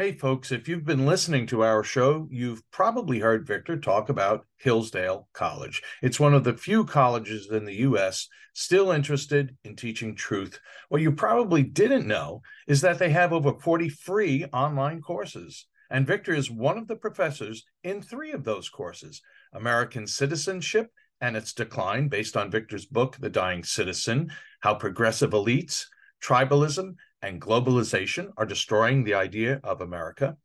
Hey, folks, if you've been listening to our show, you've probably heard Victor talk about Hillsdale College. It's one of the few colleges in the U.S. still interested in teaching truth. What you probably didn't know is that they have over 40 free online courses. And Victor is one of the professors in three of those courses American Citizenship and Its Decline, based on Victor's book, The Dying Citizen How Progressive Elites, Tribalism, and globalization are destroying the idea of America,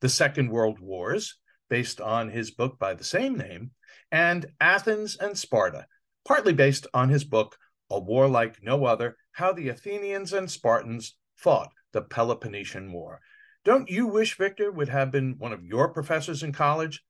the Second World Wars, based on his book by the same name, and Athens and Sparta, partly based on his book, A War Like No Other How the Athenians and Spartans Fought the Peloponnesian War. Don't you wish Victor would have been one of your professors in college?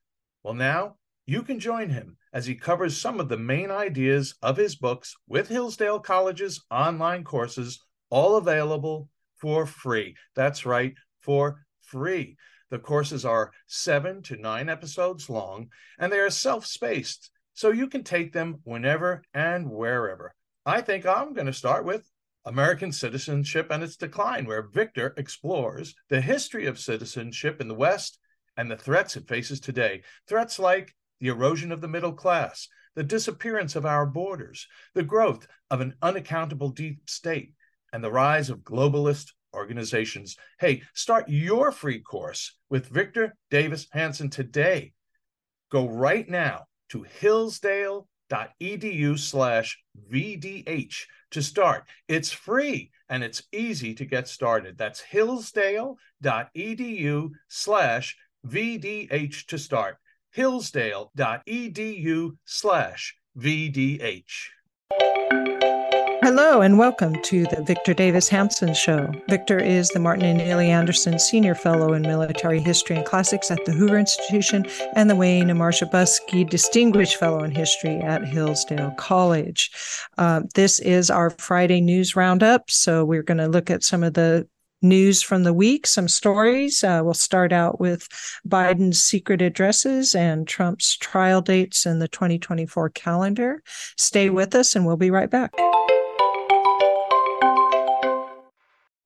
Well, now you can join him as he covers some of the main ideas of his books with Hillsdale College's online courses all available for free. That's right, for free. The courses are seven to nine episodes long, and they are self spaced, so you can take them whenever and wherever. I think I'm going to start with American Citizenship and Its Decline, where Victor explores the history of citizenship in the West and the threats it faces today. Threats like the erosion of the middle class, the disappearance of our borders, the growth of an unaccountable deep state, and the rise of globalist organizations. Hey, start your free course with Victor Davis Hanson today. Go right now to hillsdale.edu slash VDH to start. It's free and it's easy to get started. That's hillsdale.edu slash VDH to start. hillsdale.edu slash VDH. Hello and welcome to the Victor Davis Hanson Show. Victor is the Martin and Illie Anderson Senior Fellow in Military History and Classics at the Hoover Institution and the Wayne and Marcia Buske Distinguished Fellow in History at Hillsdale College. Uh, this is our Friday news roundup, so we're going to look at some of the news from the week, some stories. Uh, we'll start out with Biden's secret addresses and Trump's trial dates in the 2024 calendar. Stay with us, and we'll be right back.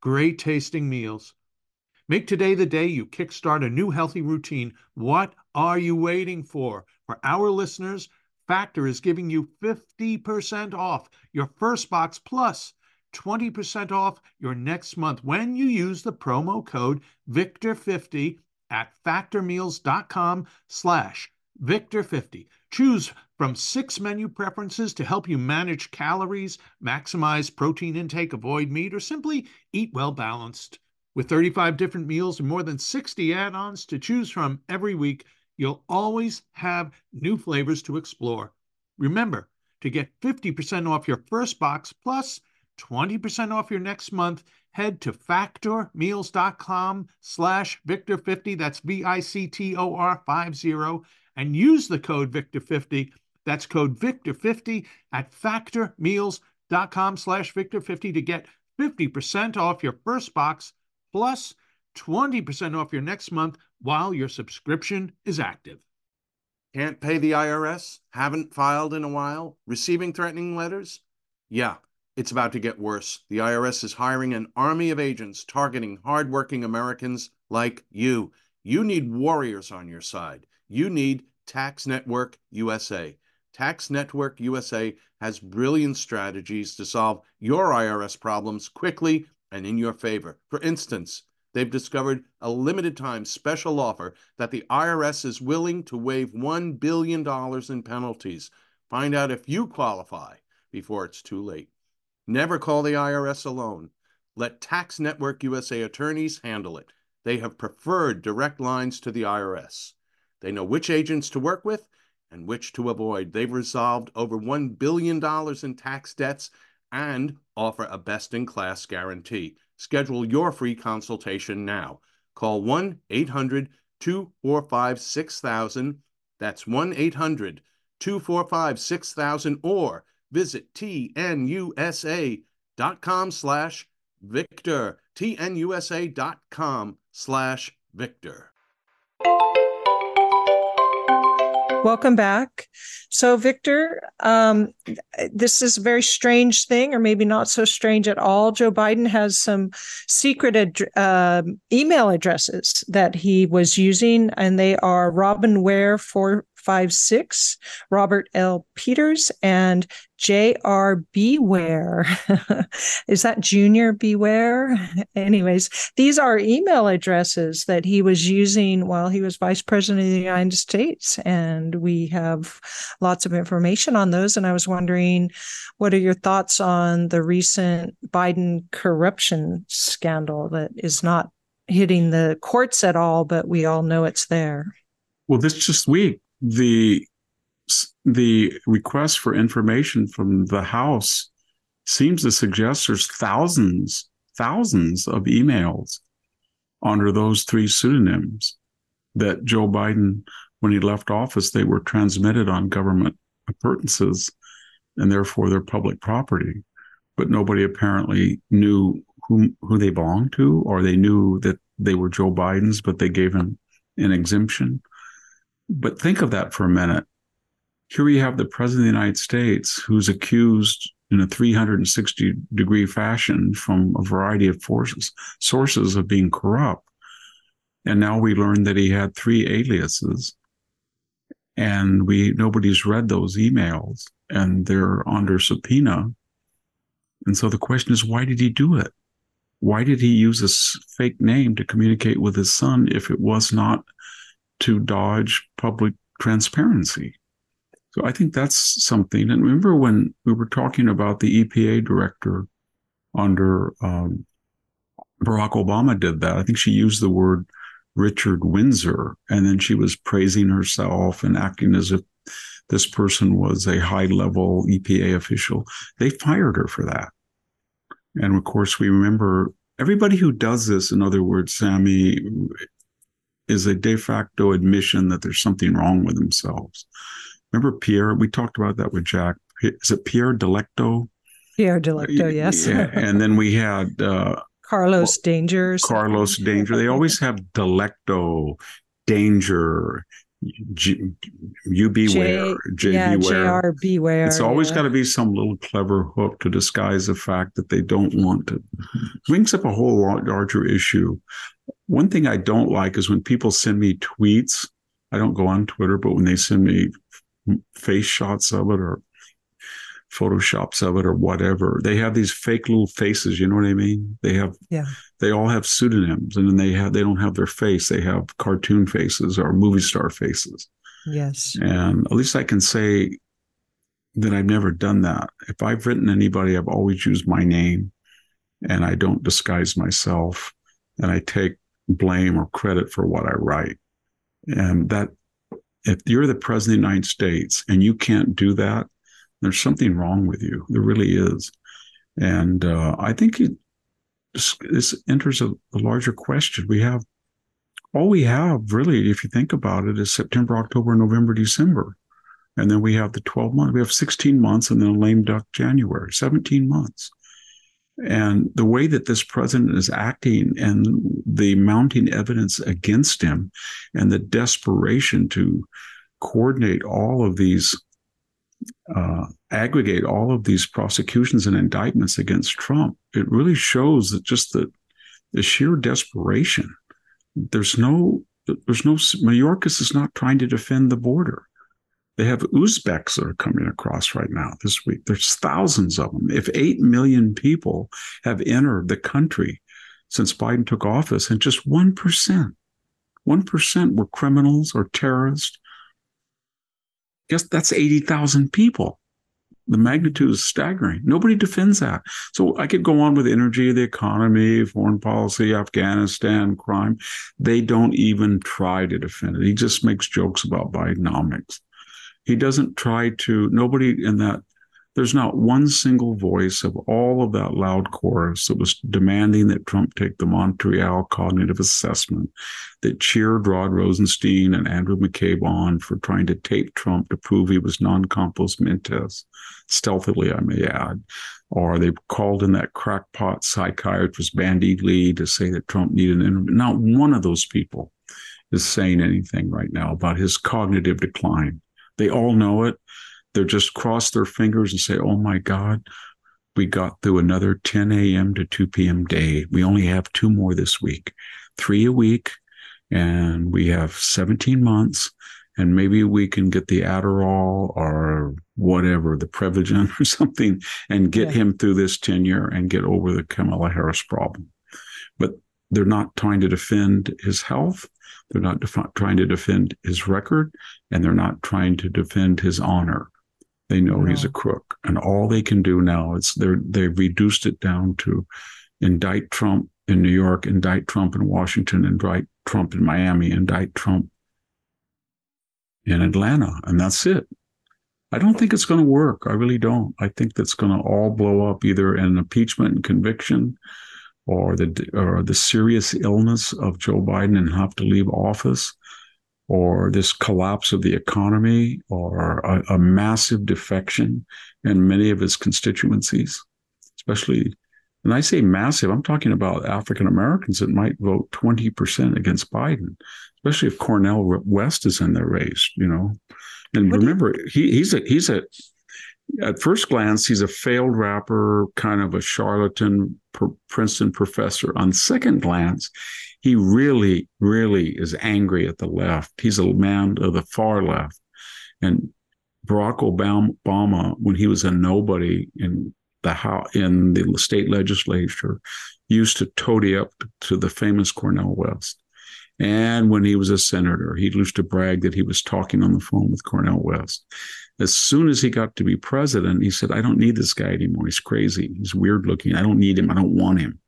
great tasting meals. Make today the day you kickstart a new healthy routine. What are you waiting for? For our listeners, Factor is giving you 50% off your first box plus 20% off your next month when you use the promo code VICTOR50 at factormeals.com slash Victor50. Choose from six menu preferences to help you manage calories, maximize protein intake, avoid meat, or simply eat well balanced. With 35 different meals and more than 60 add ons to choose from every week, you'll always have new flavors to explore. Remember to get 50% off your first box plus 20% off your next month. Head to factormeals.com slash Victor50. That's V I C T O R 50 and use the code VICTOR50. That's code VICTOR50 at factormeals.com slash VICTOR50 to get 50% off your first box plus 20% off your next month while your subscription is active. Can't pay the IRS? Haven't filed in a while? Receiving threatening letters? Yeah, it's about to get worse. The IRS is hiring an army of agents targeting hardworking Americans like you. You need warriors on your side. You need Tax Network USA. Tax Network USA has brilliant strategies to solve your IRS problems quickly and in your favor. For instance, they've discovered a limited time special offer that the IRS is willing to waive $1 billion in penalties. Find out if you qualify before it's too late. Never call the IRS alone. Let Tax Network USA attorneys handle it. They have preferred direct lines to the IRS. They know which agents to work with and which to avoid. They've resolved over $1 billion in tax debts and offer a best in class guarantee. Schedule your free consultation now. Call 1 800 245 6000. That's 1 800 245 6000 or visit tnusa.com slash Victor. tnusa.com slash Victor. Welcome back. So, Victor, um, this is a very strange thing, or maybe not so strange at all. Joe Biden has some secret ad- uh, email addresses that he was using, and they are Robin Ware for five six, Robert L. Peters, and J.R. Beware. Is that Junior Beware? Anyways, these are email addresses that he was using while he was vice president of the United States. And we have lots of information on those. And I was wondering, what are your thoughts on the recent Biden corruption scandal that is not hitting the courts at all, but we all know it's there? Well, this just week, the the request for information from the House seems to suggest there's thousands, thousands of emails under those three pseudonyms that Joe Biden, when he left office, they were transmitted on government appurtenances and therefore they're public property. But nobody apparently knew who, who they belonged to, or they knew that they were Joe Biden's, but they gave him an exemption. But think of that for a minute. Here we have the president of the United States who's accused in a 360 degree fashion from a variety of forces, sources of being corrupt. And now we learn that he had three aliases and we nobody's read those emails and they're under subpoena. And so the question is, why did he do it? Why did he use a fake name to communicate with his son if it was not to dodge public transparency. So I think that's something. And remember when we were talking about the EPA director under um, Barack Obama did that. I think she used the word Richard Windsor, and then she was praising herself and acting as if this person was a high level EPA official. They fired her for that. And of course, we remember everybody who does this, in other words, Sami, is a de facto admission that there's something wrong with themselves. Remember Pierre? We talked about that with Jack. Is it Pierre Delecto? Pierre Delecto, yes. yeah. And then we had uh, Carlos Danger. Carlos Danger. They always have Delecto, Danger, G, you beware, J, J yeah, beware. JR beware. It's always yeah. got to be some little clever hook to disguise the fact that they don't want to. It brings up a whole larger issue. One thing I don't like is when people send me tweets. I don't go on Twitter, but when they send me face shots of it or photoshops of it or whatever, they have these fake little faces. You know what I mean? They have, yeah. They all have pseudonyms, and then they have they don't have their face. They have cartoon faces or movie star faces. Yes. And at least I can say that I've never done that. If I've written anybody, I've always used my name, and I don't disguise myself, and I take blame or credit for what I write. And that, if you're the president of the United States and you can't do that, there's something wrong with you. There really is. And uh, I think it, this, enters a, a larger question. We have all we have really, if you think about it, is September, October, November, December. And then we have the 12 months. We have 16 months and then a lame duck January, 17 months. And the way that this president is acting and the mounting evidence against him and the desperation to coordinate all of these, uh, aggregate all of these prosecutions and indictments against Trump, it really shows that just the, the sheer desperation. There's no, there's no, Mayorkas is not trying to defend the border. They have Uzbeks that are coming across right now this week. There's thousands of them. If 8 million people have entered the country since Biden took office, and just 1%, 1% were criminals or terrorists, guess that's 80,000 people. The magnitude is staggering. Nobody defends that. So I could go on with energy, the economy, foreign policy, Afghanistan, crime. They don't even try to defend it. He just makes jokes about Bidenomics. He doesn't try to, nobody in that There's not one single voice of all of that loud chorus that was demanding that Trump take the Montreal cognitive assessment, that cheered Rod Rosenstein and Andrew McCabe on for trying to tape Trump to prove he was non compos mentis, stealthily, I may add. Or they called in that crackpot psychiatrist, Bandy Lee, to say that Trump needed an interview. Not one of those people is saying anything right now about his cognitive decline. They all know it They're just cross their fingers and say, oh my God, we got through another 10 a.m. to 2 p.m. day. We only have two more this week, three a week, and we have 17 months. And maybe we can get the Adderall or whatever, the Prevagen or something, and get yeah. him through this tenure and get over the Kamala Harris problem. But they're not trying to defend his health. They're not defi- trying to defend his record, and they're not trying to defend his honor. They know he's a crook, and all they can do now is they're they've reduced it down to indict Trump in New York, indict Trump in Washington, indict Trump in Miami, indict Trump in Atlanta, and that's it. I don't think it's going to work. I really don't. I think that's going to all blow up either in impeachment and conviction, or the or the serious illness of Joe Biden and have to leave office, or this collapse of the economy or a, a, massive defection in many of his constituencies, especially, and I say massive, I'm talking about African Americans that might vote 20% against Biden, especially if Cornel West is in the race, you know. And what remember, he, he's a, he's a, at first glance, he's a failed rapper, kind of a charlatan Princeton professor. On second glance, he really, really is angry at the left. He's a man of the far left. And Barack Obama, when he was a nobody in the house, in the state legislature, used to toady up to the famous Cornel West. And when he was a senator, he used to brag that he was talking on the phone with Cornel West. As soon as he got to be president, he said, I don't need this guy anymore. He's crazy. He's weird looking. I don't need him. I don't want him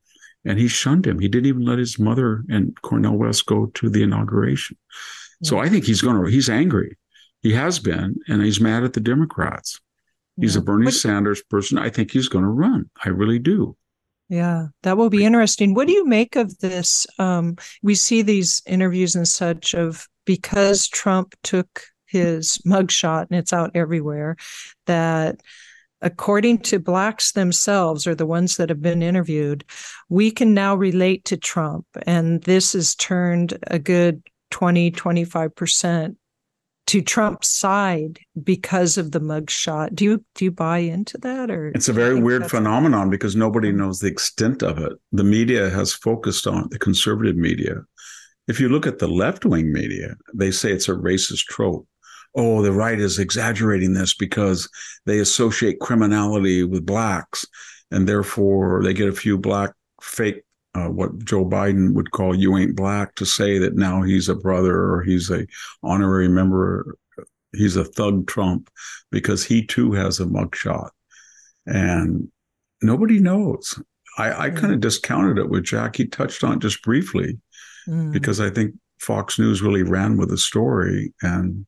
and he shunned him. He didn't even let his mother and Cornel West go to the inauguration. So I think he's going to, he's angry. He has been, and he's mad at the Democrats. He's yeah. a Bernie Sanders person. I think he's going to run. I really do. Yeah, that will be interesting. What do you make of this? Um, we see these interviews and such of because Trump took his mugshot and it's out everywhere that according to blacks themselves or the ones that have been interviewed we can now relate to trump. And this has turned a good 20 25% to trump's side because of the mugshot. Do you do you buy into that or it's a very weird phenomenon because nobody mm-hmm. knows the extent of it. The media has focused on the conservative media. If you look at the left-wing media they say it's a racist trope oh, the right is exaggerating this because they associate criminality with blacks, and therefore they get a few black fake. Uh, what Joe Biden would call "you ain't black" to say that now he's a brother or he's a honorary member, he's a thug Trump because he too has a mugshot, and nobody knows. I, I kind of discounted it with Jack. He touched on it just briefly mm. because I think Fox News really ran with the story and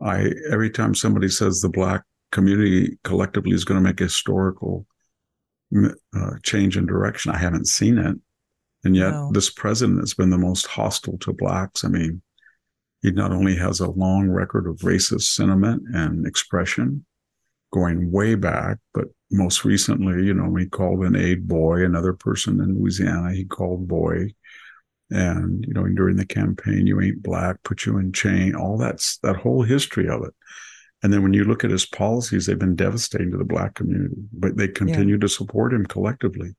I every time somebody says the black community collectively is going to make a historical uh, change in direction, I haven't seen it. And yet, no. this president has been the most hostile to blacks. I mean, he not only has a long record of racist sentiment and expression going way back, but most recently, you know, he called an aide boy, another person in Louisiana, he called boy and you know during the campaign you ain't black put you in chain all that's that whole history of it. And then when you look at his policies they've been devastating to the black community but they continue yeah. to support him collectively.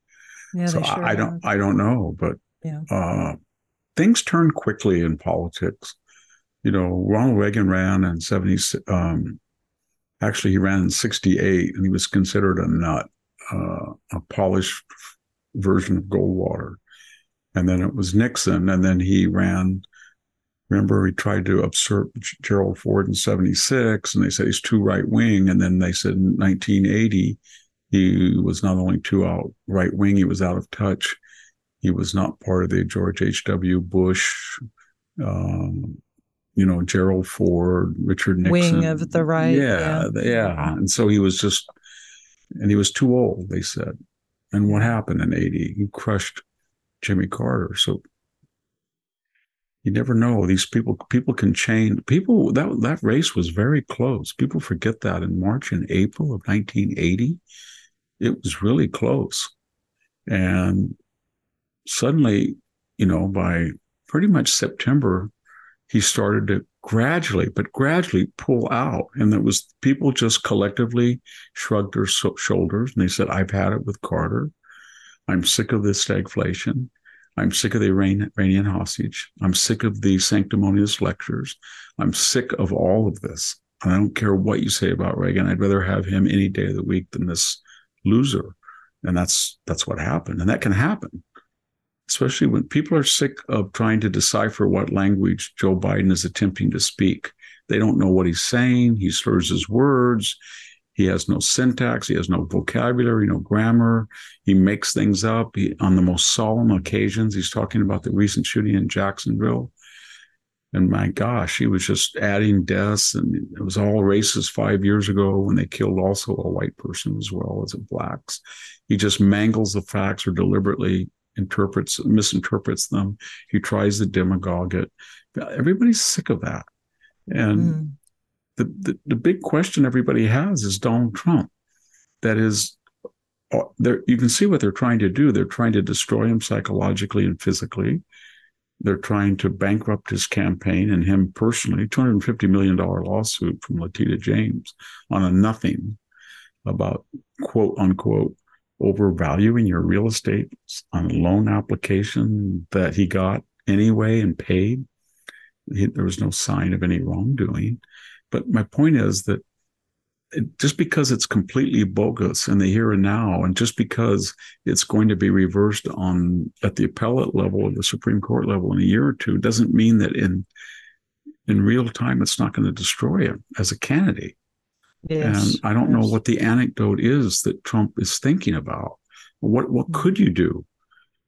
Yeah, so sure I, don't i don't know but yeah. uh, things turn quickly in politics. You know ronald reagan ran in 70 um, actually he ran in 68 and he was considered a nut uh, a polished version of goldwater and then it was Nixon, and then he ran. Remember, he tried to usurp Gerald Ford in '76, and they said he's too right wing. And then they said in 1980 he was not only too out right wing, he was out of touch. He was not part of the George H.W. Bush, um, you know, Gerald Ford, Richard Nixon. Wing of the right. Yeah, yeah, yeah. And so he was just And he was too old, they said. And what happened in 80? He crushed Jimmy Carter. So you never know. These people people can change. People that that race was very close. People forget that in March and April of 1980, it was really close. And suddenly, you know, by pretty much September, he started to gradually, but gradually pull out. And it was people just collectively shrugged their so- shoulders and they said, I've had it with Carter. I'm sick of this stagflation. I'm sick of the Iranian hostage. I'm sick of the sanctimonious lectures. I'm sick of all of this. And I don't care what you say about Reagan. I'd rather have him any day of the week than this loser. And that's that's what happened. And that can happen especially when people are sick of trying to decipher what language Joe Biden is attempting to speak. They don't know what he's saying. He slurs his words. He has no syntax. He has no vocabulary, no grammar. He makes things up. He, on the most solemn occasions, he's talking about the recent shooting in Jacksonville. And my gosh, he was just adding deaths, and it was all racist five years ago when they killed also a white person as well as a blacks. He just mangles the facts or deliberately interprets, misinterprets them. He tries to demagogue it. Everybody's sick of that. And mm. The, the, the big question everybody has is Donald Trump. That is, uh, you can see what they're trying to do. They're trying to destroy him psychologically and physically. They're trying to bankrupt his campaign and him personally. $250 million lawsuit from Letitia James on a nothing about quote unquote overvaluing your real estate on a loan application that he got anyway and paid. He, there was no sign of any wrongdoing. But my point is that just because it's completely bogus in the here and now, and just because it's going to be reversed on at the appellate level or the Supreme Court level in a year or two, doesn't mean that in in real time it's not going to destroy him as a candidate. Yes, and I don't yes. know what the anecdote is that Trump is thinking about. What what mm. could you do?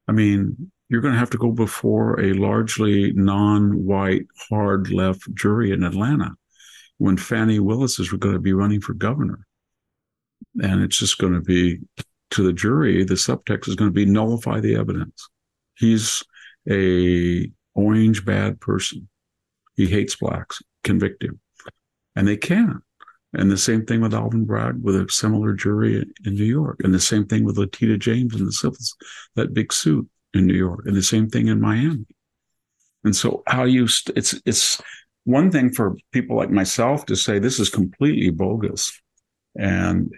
I mean, you're going to have to go before a largely non-white, hard left jury in Atlanta when Fani Willis is going to be running for governor. And it's just going to be to the jury, the subtext is going to be nullify the evidence. He's a orange bad person. He hates blacks. Convict him. And they can. And the same thing with Alvin Bragg with a similar jury in New York. And the same thing with Letitia James in the civils, that big suit in New York. And the same thing in Miami. And so how you, st- it's, it's one thing for people like myself to say this is completely bogus. And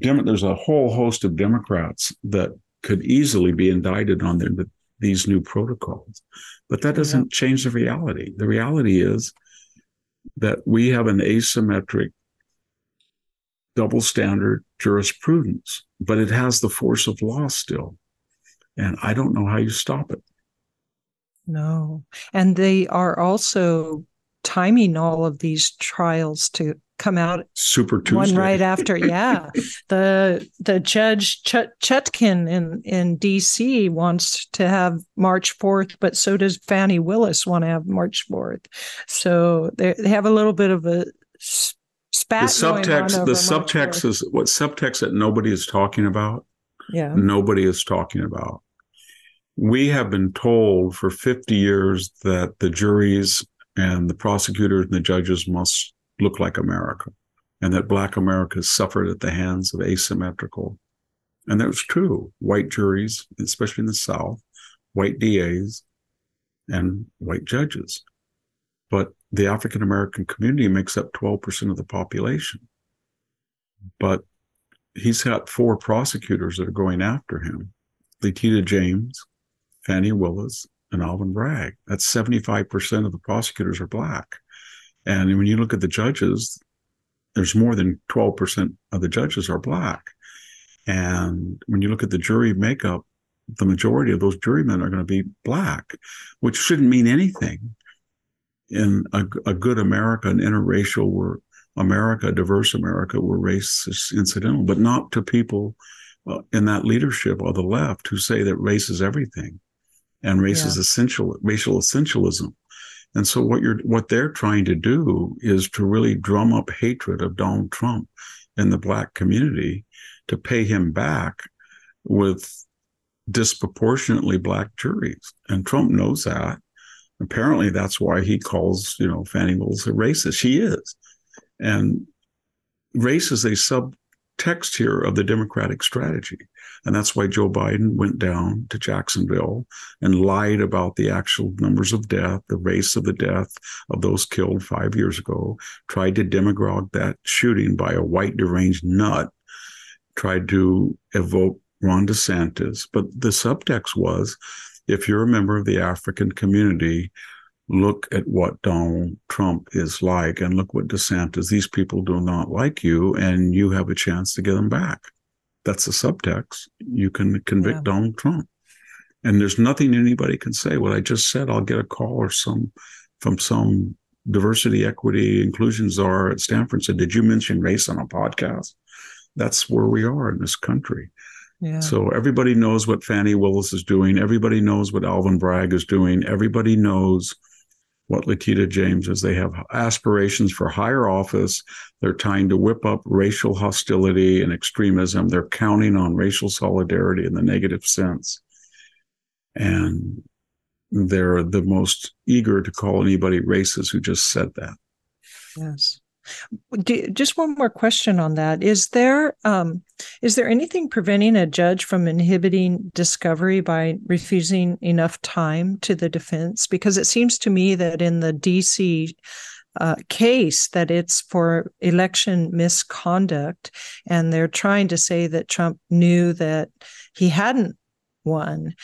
there's a whole host of Democrats that could easily be indicted on their, the, these new protocols. But that doesn't yeah. change the reality. The reality is that we have an asymmetric double standard jurisprudence, but it has the force of law still. And I don't know how you stop it. No. And they are also timing all of these trials to come out super Tuesday. one right after yeah the the judge Ch- in in dc wants to have march 4th but so does Fani willis want to have march 4th so they have a little bit of a spat. The subtext, the subtext is what subtext that nobody is talking about. Yeah. Nobody is talking about. We have been told for 50 years that the juries and the prosecutors and the judges must look like America and that Black America suffered at the hands of asymmetrical. And that was true. White juries, especially in the South, white DAs, and white judges. But the African American community makes up 12% of the population. But he's got four prosecutors that are going after him Letitia James, Fani Willis, and Alvin Bragg. That's 75% of the prosecutors are black. And when you look at the judges, there's more than 12% of the judges are black. And when you look at the jury makeup, the majority of those jurymen are going to be black, which shouldn't mean anything in a, a good America, an interracial where America, diverse America, where race is incidental, but not to people uh, in that leadership of the left who say that race is everything and race yeah. essential, racial essentialism. And so what you're what they're trying to do is to really drum up hatred of Donald Trump in the black community to pay him back with disproportionately black juries. And Trump knows that. Apparently, that's why he calls, you know, Fani Willis a racist. She is. And race is a subtext here of the Democratic strategy. And that's why Joe Biden went down to Jacksonville and lied about the actual numbers of death, the race of the death of those killed five years ago, tried to demagogue that shooting by a white deranged nut, tried to evoke Ron DeSantis. But the subtext was if you're a member of the African community, look at what Donald Trump is like and look what DeSantis, these people do not like you, and you have a chance to get them back. That's the subtext. You can convict yeah. Donald Trump. And there's nothing anybody can say. What I just said, I'll get a call or some from some diversity, equity, inclusion czar at Stanford said, Did you mention race on a podcast? That's where we are in this country. Yeah. So everybody knows what Fani Willis is doing. Everybody knows what Alvin Bragg is doing. Everybody knows what Letitia James is. They have aspirations for higher office. They're trying to whip up racial hostility and extremism. They're counting on racial solidarity in the negative sense. And they're the most eager to call anybody racist who just said that. Yes just one more question on that: Is there um, is there anything preventing a judge from inhibiting discovery by refusing enough time to the defense? Because it seems to me that in the DC uh, case that it's for election misconduct, and they're trying to say that Trump knew that he hadn't won,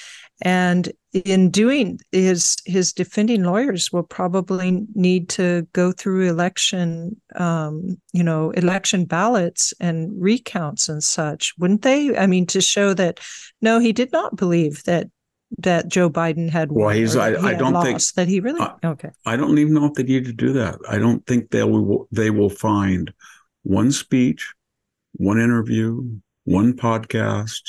and in doing his his defending lawyers will probably need to go through election um, you know election ballots and recounts and such wouldn't they? I mean to show that no he did not believe that that joe biden had well he's i, he I don't lost, think that he really okay. I don't even know if they need to do that. I don't think they will they will find one speech one interview one podcast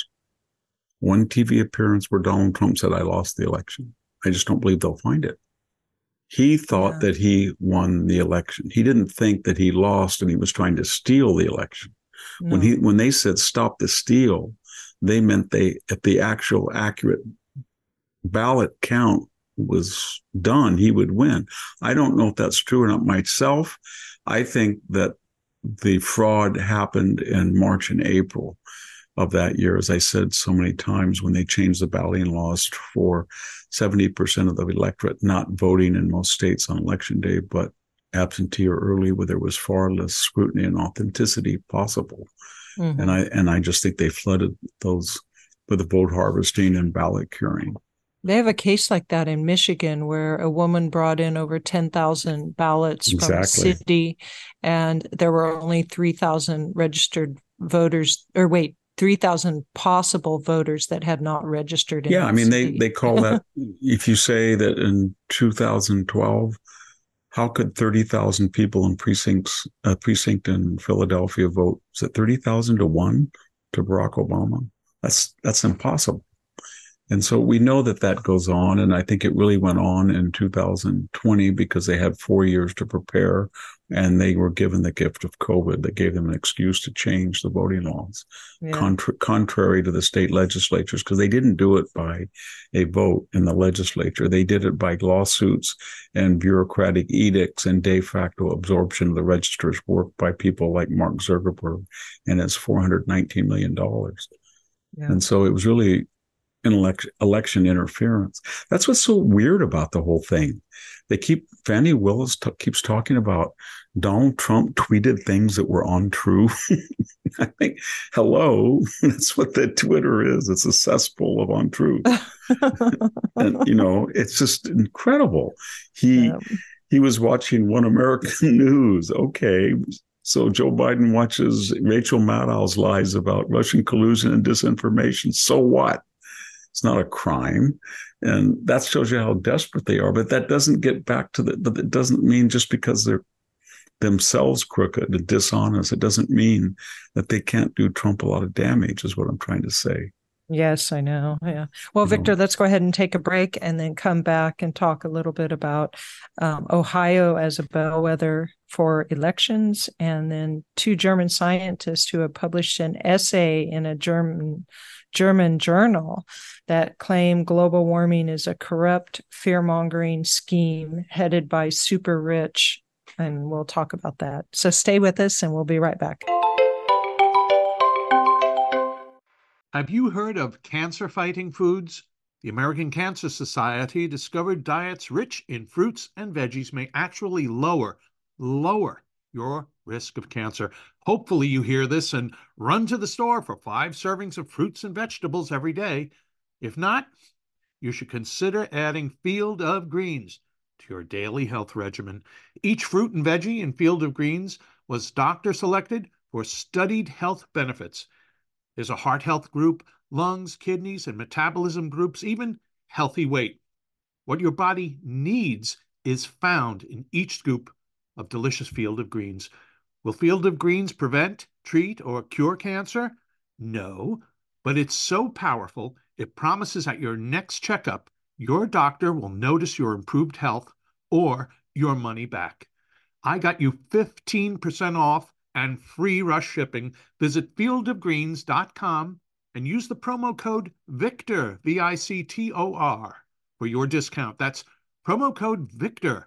one TV appearance where Donald Trump said, I lost the election. I just don't believe they'll find it. He thought yeah. that he won the election. He didn't think that he lost and he was trying to steal the election. No. When he when they said stop the steal, they meant they if the actual accurate ballot count was done, he would win. I don't know if that's true or not myself. I think that the fraud happened in March and April of that year. As I said so many times, when they changed the balloting laws for 70% of the electorate not voting in most states on election day, but absentee or early, where there was far less scrutiny and authenticity possible. Mm-hmm. And I and I just think they flooded those with the vote harvesting and ballot curing. They have a case like that in Michigan where a woman brought in over 10,000 ballots exactly. from a city and there were only 3,000 registered voters or wait 3,000 possible voters that had not registered. yeah, I mean, they, they call that, if you say that in 2012, how could 30,000 people in precincts, a precinct in Philadelphia vote? Is it 30,000 to one to Barack Obama? That's, that's impossible. And so we know that that goes on. And I think it really went on in 2020 because they had four years to prepare and they were given the gift of COVID that gave them an excuse to change the voting laws, yeah. Contra- contrary to the state legislatures, because they didn't do it by a vote in the legislature. They did it by lawsuits and bureaucratic edicts and de facto absorption of the registrar's work by people like Mark Zuckerberg and his $419 million. Yeah. And so it was really an election, election interference. That's what's so weird about the whole thing. They keep Fani Willis t- keeps talking about Donald Trump tweeted things that were untrue. I think, hello, that's what the Twitter is. It's a cesspool of untruth. and you know, it's just incredible. He yeah. he was watching One American News. Okay, so Joe Biden watches Rachel Maddow's lies about Russian collusion and disinformation. So what? It's not a crime. And that shows you how desperate they are. But that doesn't get back to the, but it doesn't mean just because they're themselves crooked and dishonest, it doesn't mean that they can't do Trump a lot of damage, is what I'm trying to say. Yes, I know. Yeah. Well, You Victor, know. let's go ahead and take a break and then come back and talk a little bit about um, Ohio as a bellwether for elections, and then two German scientists who have published an essay in a German German journal that claim global warming is a corrupt, fear mongering scheme headed by super rich. And we'll talk about that. So stay with us, and we'll be right back. Have you heard of cancer fighting foods? The American Cancer Society discovered diets rich in fruits and veggies may actually lower, lower your risk of cancer. Hopefully, you hear this and run to the store for five servings of fruits and vegetables every day. If not, you should consider adding Field of Greens to your daily health regimen. Each fruit and veggie in Field of Greens was doctor selected for studied health benefits. There's a heart health group, lungs, kidneys, and metabolism groups, even healthy weight. What your body needs is found in each scoop of delicious Field of Greens. Will Field of Greens prevent, treat, or cure cancer? No, but it's so powerful, it promises at your next checkup, your doctor will notice your improved health or your money back. I got you 15% off and free rush shipping. Visit fieldofgreens.com and use the promo code VICTOR, V I C T O R, for your discount. That's promo code VICTOR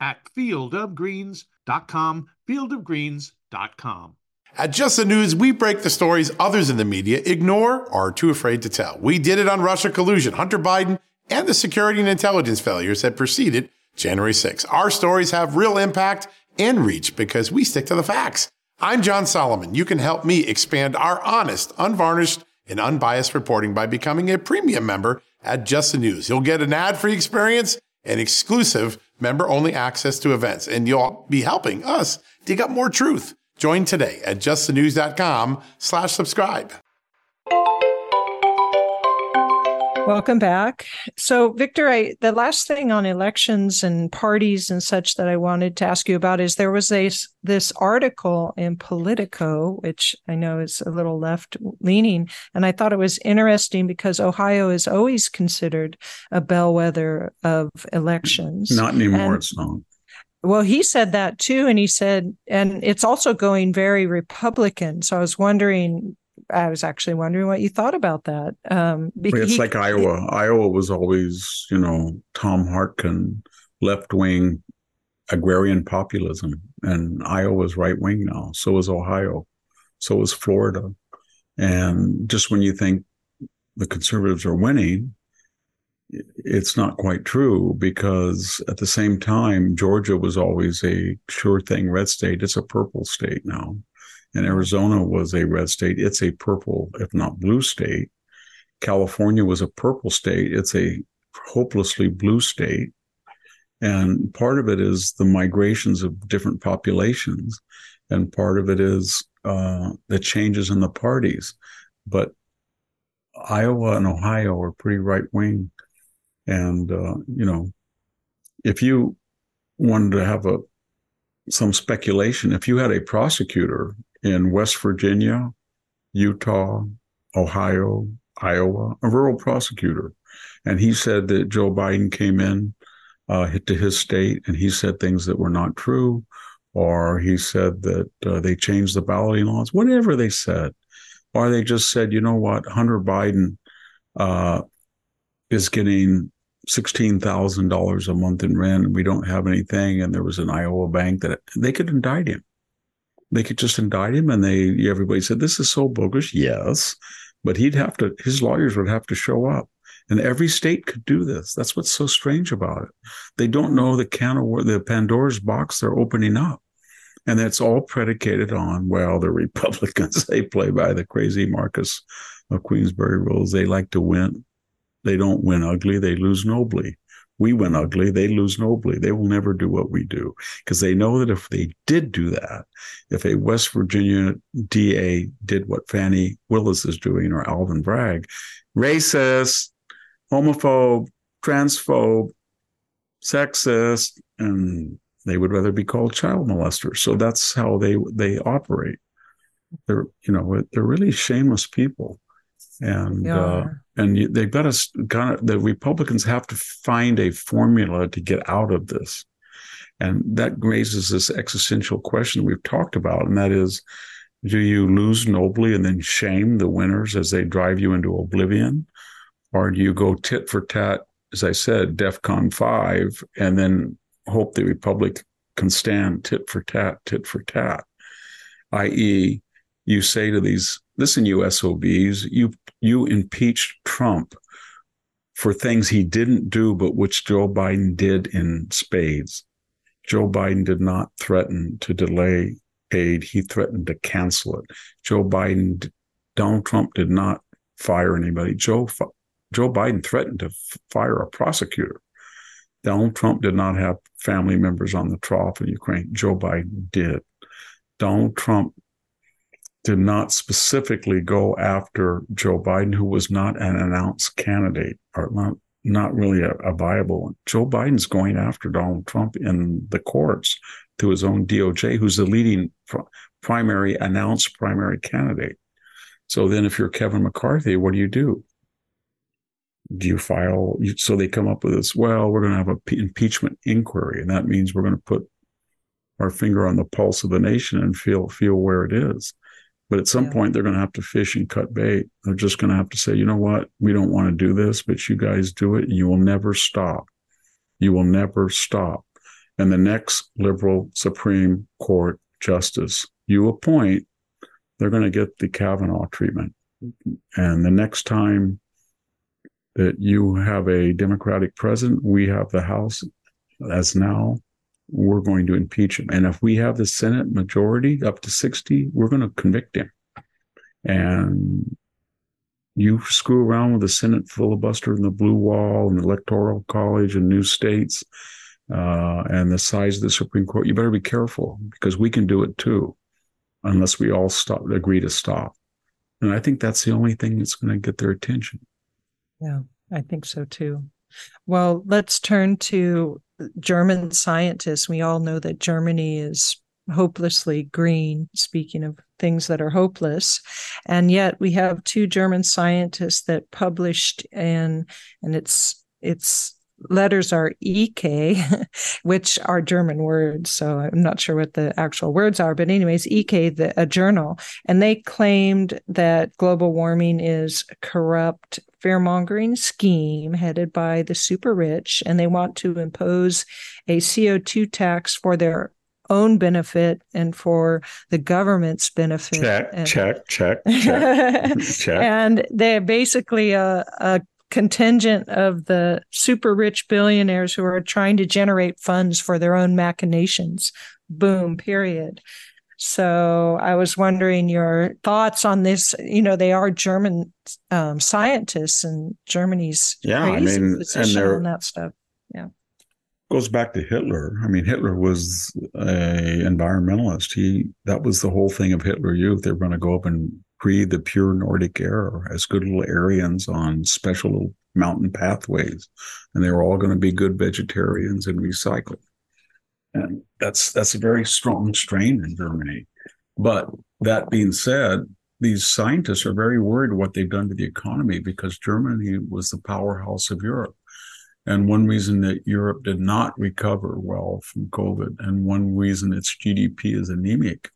at fieldofgreens.com, fieldofgreens.com. At Just the News, we break the stories others in the media ignore or are too afraid to tell. We did it on Russia collusion, Hunter Biden, and the security and intelligence failures that preceded January 6. Our stories have real impact and reach because we stick to the facts. I'm John Solomon. You can help me expand our honest, unvarnished, and unbiased reporting by becoming a premium member at Just the News. You'll get an ad-free experience and exclusive member-only access to events, and you'll be helping us dig up more truth. Join today at justthenews.com slash subscribe. Welcome back. So, Victor, I, the last thing on elections and parties and such that I wanted to ask you about is there was a this article in Politico, which I know is a little left leaning, and I thought it was interesting because Ohio is always considered a bellwether of elections. Not anymore. And- it's not. Well, he said that too, and he said, and it's also going very Republican. So I was wondering, I was actually wondering what you thought about that. Um, It's he- like Iowa. Iowa was always, you know, Tom Harkin, left wing agrarian populism, and Iowa's right wing now. So is Ohio. So is Florida. And just when you think the conservatives are winning, it's not quite true because at the same time, Georgia was always a sure thing red state. It's a purple state now. And Arizona was a red state. It's a purple, if not blue state. California was a purple state. It's a hopelessly blue state. And part of it is the migrations of different populations. And part of it is uh, the changes in the parties. But Iowa and Ohio are pretty right wing. And, uh, you know, if you wanted to have a some speculation, if you had a prosecutor in West Virginia, Utah, Ohio, Iowa, a rural prosecutor, and he said that Joe Biden came in uh, to his state and he said things that were not true, or he said that uh, they changed the balloting laws, whatever they said, or they just said, you know what, Hunter Biden uh, is getting sixteen thousand dollars a month in rent, and we don't have anything, and there was an Iowa bank that they could indict him. They could just indict him, and they everybody said this is so bogus. Yes, but he'd have to. His lawyers would have to show up, and every state could do this. That's what's so strange about it. They don't know the can of the Pandora's box they're opening up. And that's all predicated on, well, the Republicans, they play by the crazy Marquess of Queensberry rules. They like to win. They don't win ugly, they lose nobly. We win ugly, they lose nobly. They will never do what we do because they know that if they did do that, if a West Virginia DA did what Fani Willis is doing or Alvin Bragg, racist, homophobe, transphobe, sexist, and they would rather be called child molesters. So that's how they they operate. They're you know they're really shameless people, and uh, and they've got to kind of the Republicans have to find a formula to get out of this, and that raises this existential question we've talked about, and that is, do you lose nobly and then shame the winners as they drive you into oblivion, or do you go tit for tat, as I said, DEFCON five, and then hope the Republic can stand tit for tat, tit for tat, i.e., you say to these listen, you SOBs, you you impeached Trump for things he didn't do, but which Joe Biden did in spades. Joe Biden did not threaten to delay aid; he threatened to cancel it. Joe Biden, Donald Trump did not fire anybody. Joe Joe Biden threatened to fire a prosecutor. Donald Trump did not have family members on the trough in Ukraine. Joe Biden did. Donald Trump did not specifically go after Joe Biden, who was not an announced candidate or not, not really a, a viable one. Joe Biden's going after Donald Trump in the courts through his own DOJ, who's the leading pr- primary announced primary candidate. So then, if you're Kevin McCarthy, what do you do? Do you file? So they come up with this. Well, we're going to have an impeachment inquiry, and that means we're going to put our finger on the pulse of the nation and feel feel where it is. But at some yeah. point, they're going to have to fish and cut bait. They're just going to have to say, you know what? We don't want to do this, but you guys do it and you will never stop. You will never stop. And the next liberal Supreme Court justice you appoint, they're going to get the Kavanaugh treatment. And the next time that you have a Democratic president, we have the House as now we're going to impeach him. And if we have the Senate majority up to 60, we're going to convict him. And you screw around with the Senate filibuster and the blue wall and the electoral college and new states uh, and the size of the Supreme Court, you better be careful because we can do it too, unless we all stop agree to stop. And I think that's the only thing that's going to get their attention. Yeah, I think so too. Well, let's turn to German scientists. We all know that Germany is hopelessly green, speaking of things that are hopeless. And yet we have two German scientists that published in, and it's, it's, letters are ek which are german words so i'm not sure what the actual words are but anyways ek the, a journal and they claimed that global warming is corrupt fear mongering scheme headed by the super rich, and they want to impose a CO2 tax for their own benefit and for the government's benefit. Check, and, check, check, check, check. And they're basically a, a contingent of the super rich billionaires who are trying to generate funds for their own machinations. Boom, period. So I was wondering your thoughts on this. You know, they are German um, scientists, and Germany's yeah, I mean, and they're, on that stuff. Yeah, goes back to Hitler. I mean, Hitler was a environmentalist. He that was the whole thing of Hitler Youth. They were going to go up and breathe the pure Nordic air as good little Aryans on special little mountain pathways, and they were all going to be good vegetarians and recycle and that's that's a very strong strain in Germany. But that being said, these scientists are very worried what they've done to the economy because Germany was the powerhouse of Europe. And one reason that Europe did not recover well from COVID, and one reason its GDP is anemic,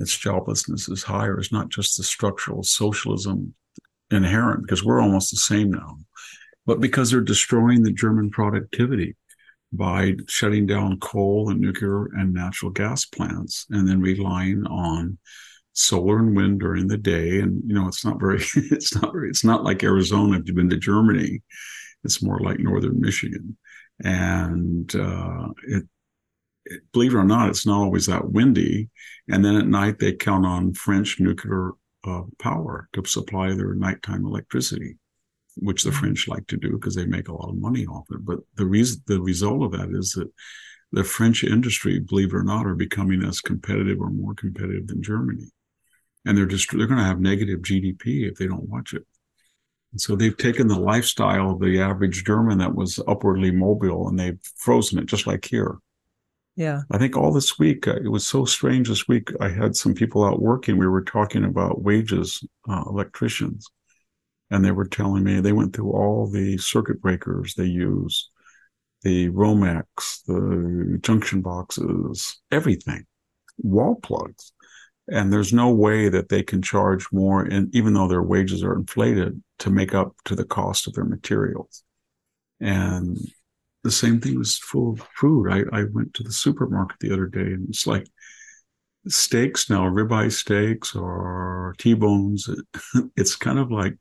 its joblessness is higher, is not just the structural socialism inherent, because we're almost the same now, but because they're destroying the German productivity by shutting down coal and nuclear and natural gas plants and then relying on solar and wind during the day. And you know it's not very it's not very, it's not like arizona if you've been to germany it's more like northern michigan. And uh, it, it, believe it or not it's not always that windy. And then at night they count on french nuclear uh, power to supply their nighttime electricity which the French like to do because they make a lot of money off it. But the reason, the result of that is that the French industry, believe it or not, are becoming as competitive or more competitive than Germany, and they're just they're going to have negative GDP if they don't watch it. And so they've taken the lifestyle of the average German that was upwardly mobile and they've frozen it just like here. Yeah. I think all this week, uh, it was so strange this week. I had some people out working. We were talking about wages, uh, electricians and they were telling me they went through all the circuit breakers they use, the Romex, the junction boxes, everything, wall plugs. And there's no way that they can charge more, and even though their wages are inflated, to make up to the cost of their materials. And the same thing was full of food. I, I went to the supermarket the other day, and it's like steaks now, ribeye steaks or T-bones. It's kind of like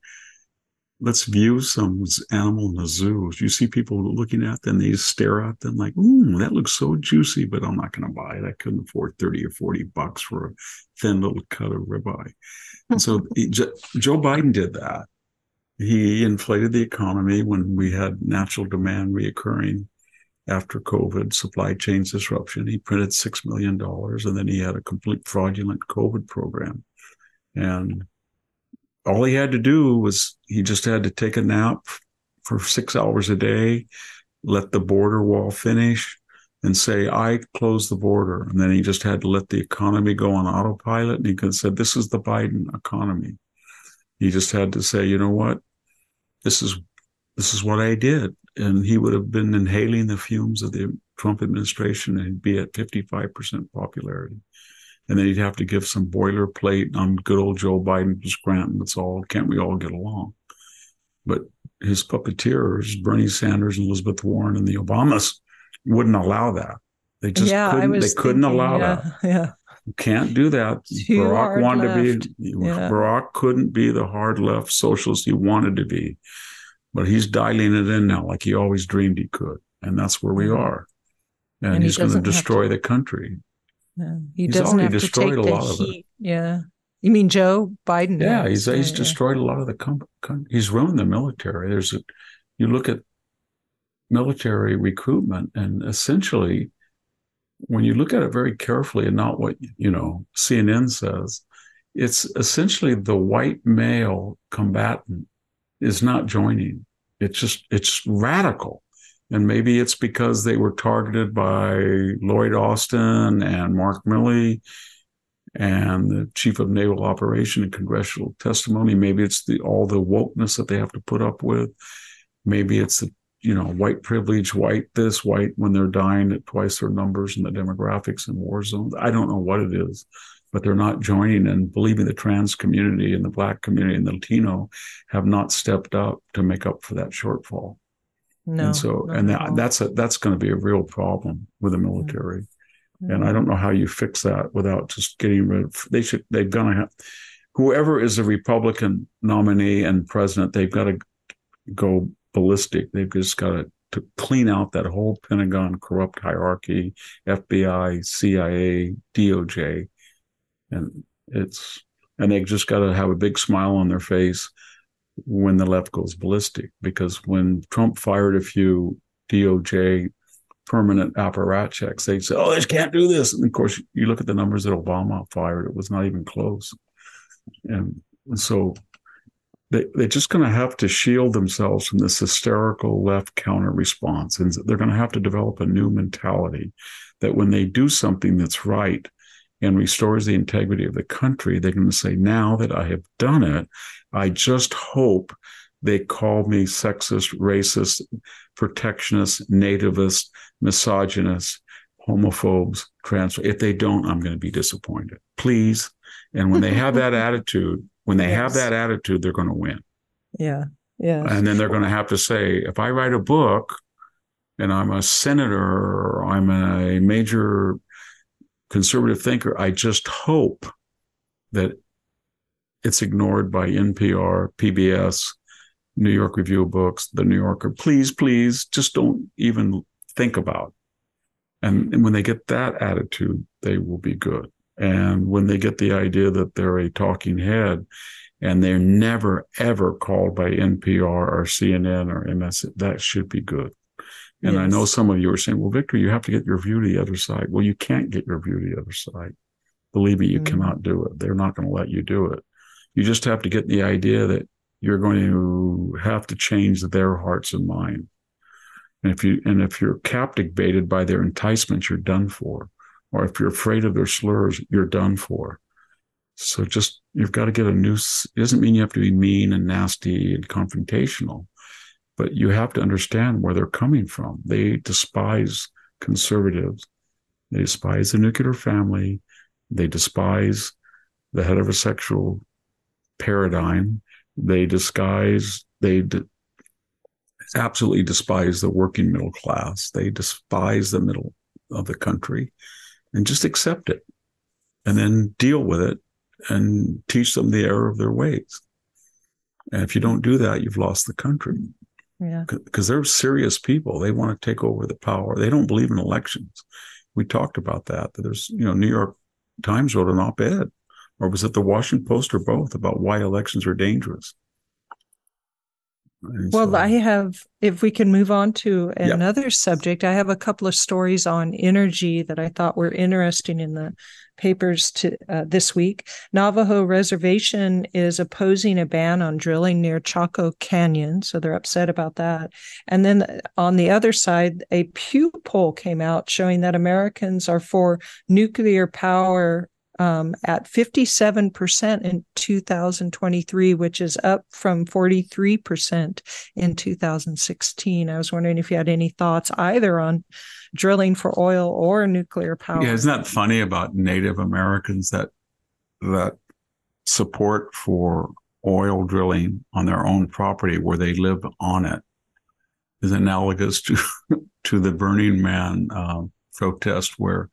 let's view some animal in the zoo. You see people looking at them, they stare at them like, ooh, that looks so juicy, but I'm not going to buy it. I couldn't afford 30 or 40 bucks for a thin little cut of ribeye. And so Joe Biden did that. He inflated the economy when we had natural demand reoccurring after COVID, supply chain disruption. He printed $6 million and then he had a complete fraudulent COVID program. And all he had to do was he just had to take a nap for six hours a day, let the border wall finish, and say, I close the border. And then he just had to let the economy go on autopilot. And he could have said, This is the Biden economy. He just had to say, you know what? This is this is what I did. And he would have been inhaling the fumes of the Trump administration and be at 55% popularity and then he'd have to give some boilerplate on good old Joe Biden just granting it's all can't we all get along? But his puppeteers, Bernie Sanders and Elizabeth Warren and the Obamas, wouldn't allow that. They just yeah, couldn't. They couldn't thinking, allow yeah, that. Yeah. You can't do that. Too Barack wanted left. to be. Yeah. Barack couldn't be the hard left socialist he wanted to be, but he's dialing it in now, like he always dreamed he could, and that's where we are. And, And he he's going to destroy the country. Yeah. He He's doesn't already have to destroyed take a the lot of it. heat. Yeah. You mean Joe Biden? Yeah, he's he's Yeah, yeah. destroyed a lot of the com- com- he's ruined the military. There's a, you look at military recruitment, and essentially, when you look at it very carefully, and not what you know CNN says, it's essentially the white male combatant is not joining. It's just it's radical. And maybe it's because they were targeted by Lloyd Austin and Mark Milley and the chief of naval operation and congressional testimony. Maybe it's the all the wokeness that they have to put up with. Maybe it's the you know white privilege, white this, white when they're dying at twice their numbers and the demographics in war zones. I don't know what it is, but they're not joining. And believe me, the trans community and the black community and the Latino have not stepped up to make up for that shortfall. No. and so and that, that's a that's going to be a real problem with the military and I don't know how you fix that without just getting rid of. They should. They've got to have whoever is the Republican nominee and president. They've got to go ballistic. They've just got to to clean out that whole Pentagon corrupt hierarchy, FBI, CIA, DOJ, and it's and they just got to have a big smile on their face when the left goes ballistic because when Trump fired a few DOJ permanent apparatchiks, they said, "Oh, they can't do this." And of course, you look at the numbers that Obama fired; it was not even close. And so, they they're just going to have to shield themselves from this hysterical left counter response, and they're going to have to develop a new mentality that when they do something that's right and restores the integrity of the country, they're going to say, "Now that I have done it, I just hope." They call me sexist, racist, protectionist, nativist, misogynist, homophobes, trans. If they don't, I'm going to be disappointed. Please. And when they have that attitude, when they have that attitude, they're going to win. Yeah. Yeah. And then they're going to have to say, if I write a book and I'm a senator or I'm a major conservative thinker, I just hope that it's ignored by NPR, PBS, New York Review of Books, The New Yorker. Please, please, just don't even think about. And, and when they get that attitude, they will be good. And when they get the idea that they're a talking head and they're never, ever called by NPR or CNN or MS, that should be good. And I know some of you are saying, well, Victor, you have to get your view to the other side. Well, you can't get your view to the other side. Believe me, you Mhm. cannot do it. They're not going to let you do it. You just have to get the idea that you're going to have to change their hearts and minds. And if you and if you're captivated by their enticements, you're done for. Or if you're afraid of their slurs, you're done for. So just you've got to get a new. It doesn't mean you have to be mean and nasty and confrontational, but you have to understand where they're coming from. They despise conservatives. They despise the nuclear family. They despise the heterosexual paradigm. They disguise. They de- absolutely despise the working middle class. They despise the middle of the country, and just accept it, and then deal with it and teach them the error of their ways. And if you don't do that, you've lost the country. Yeah. Because they're serious people. They want to take over the power. They don't believe in elections. We talked about that. That there's, you know, New York Times wrote an op ed, or was it the Washington Post or both, about why elections are dangerous. Well, I have, if we can move on to another subject, I have a couple of stories on energy that I thought were interesting in the papers to uh, this week. Navajo Reservation is opposing a ban on drilling near Chaco Canyon, so they're upset about that. And then on the other side, a Pew poll came out showing that Americans are for nuclear power um, at 57% in 2023, which is up from 43% in 2016. I was wondering if you had any thoughts either on drilling for oil or nuclear power. Yeah, isn't that funny about Native Americans that that support for oil drilling on their own property where they live on it is analogous to to the Burning Man uh, protest where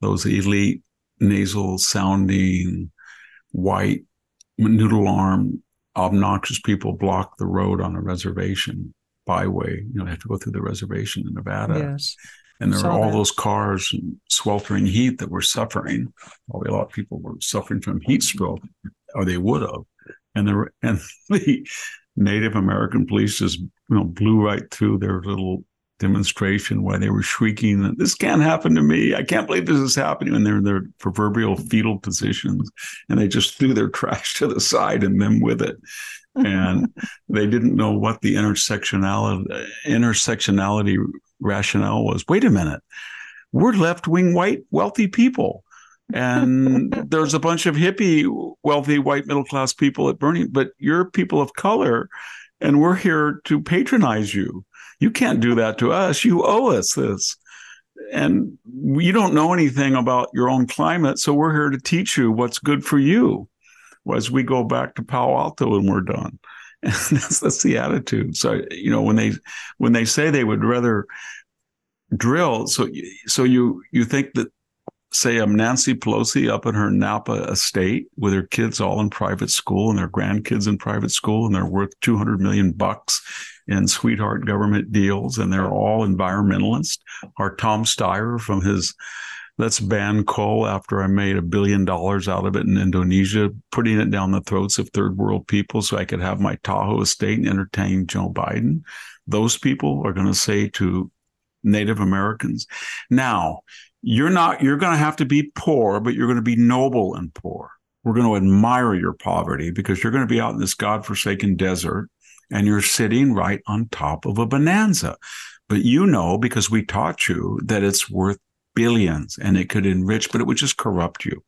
those elite nasal sounding, white, noodle arm, obnoxious people block the road on a reservation byway. You know, they have to go through the reservation in Nevada. Yes. And there were all that. those cars and sweltering heat that were suffering. Probably a lot of people were suffering from heat stroke, or they would have. And there and the Native American police just you know blew right through their little demonstration why they were shrieking, This can't happen to me. I can't believe this is happening. And they're in their proverbial fetal positions. And they just threw their trash to the side and them with it. And they didn't know what the intersectionality, intersectionality rationale was. Wait a minute. We're left wing white, wealthy people. and there's a bunch of hippie, wealthy, white, middle class people at Burning, but you're people of color, and we're here to patronize you. You can't do that to us. You owe us this. And you don't know anything about your own climate. So we're here to teach you what's good for you as we go back to Palo Alto and we're done. And that's, that's the attitude. So, you know, when they, when they say they would rather drill, so, so you, you think that say I'm Nancy Pelosi up in her Napa estate with her kids all in private school and their grandkids in private school and they're worth 200 million bucks in sweetheart government deals and they're all environmentalists or Tom Steyer from his let's ban coal after I made a billion dollars out of it in Indonesia, putting it down the throats of third world people so I could have my Tahoe estate and entertain Joe Biden. Those people are going to say to Native Americans, now you're not you're going to have to be poor but you're going to be noble and poor we're going to admire your poverty because you're going to be out in this godforsaken desert and you're sitting right on top of a bonanza but you know because we taught you that it's worth billions and it could enrich but it would just corrupt you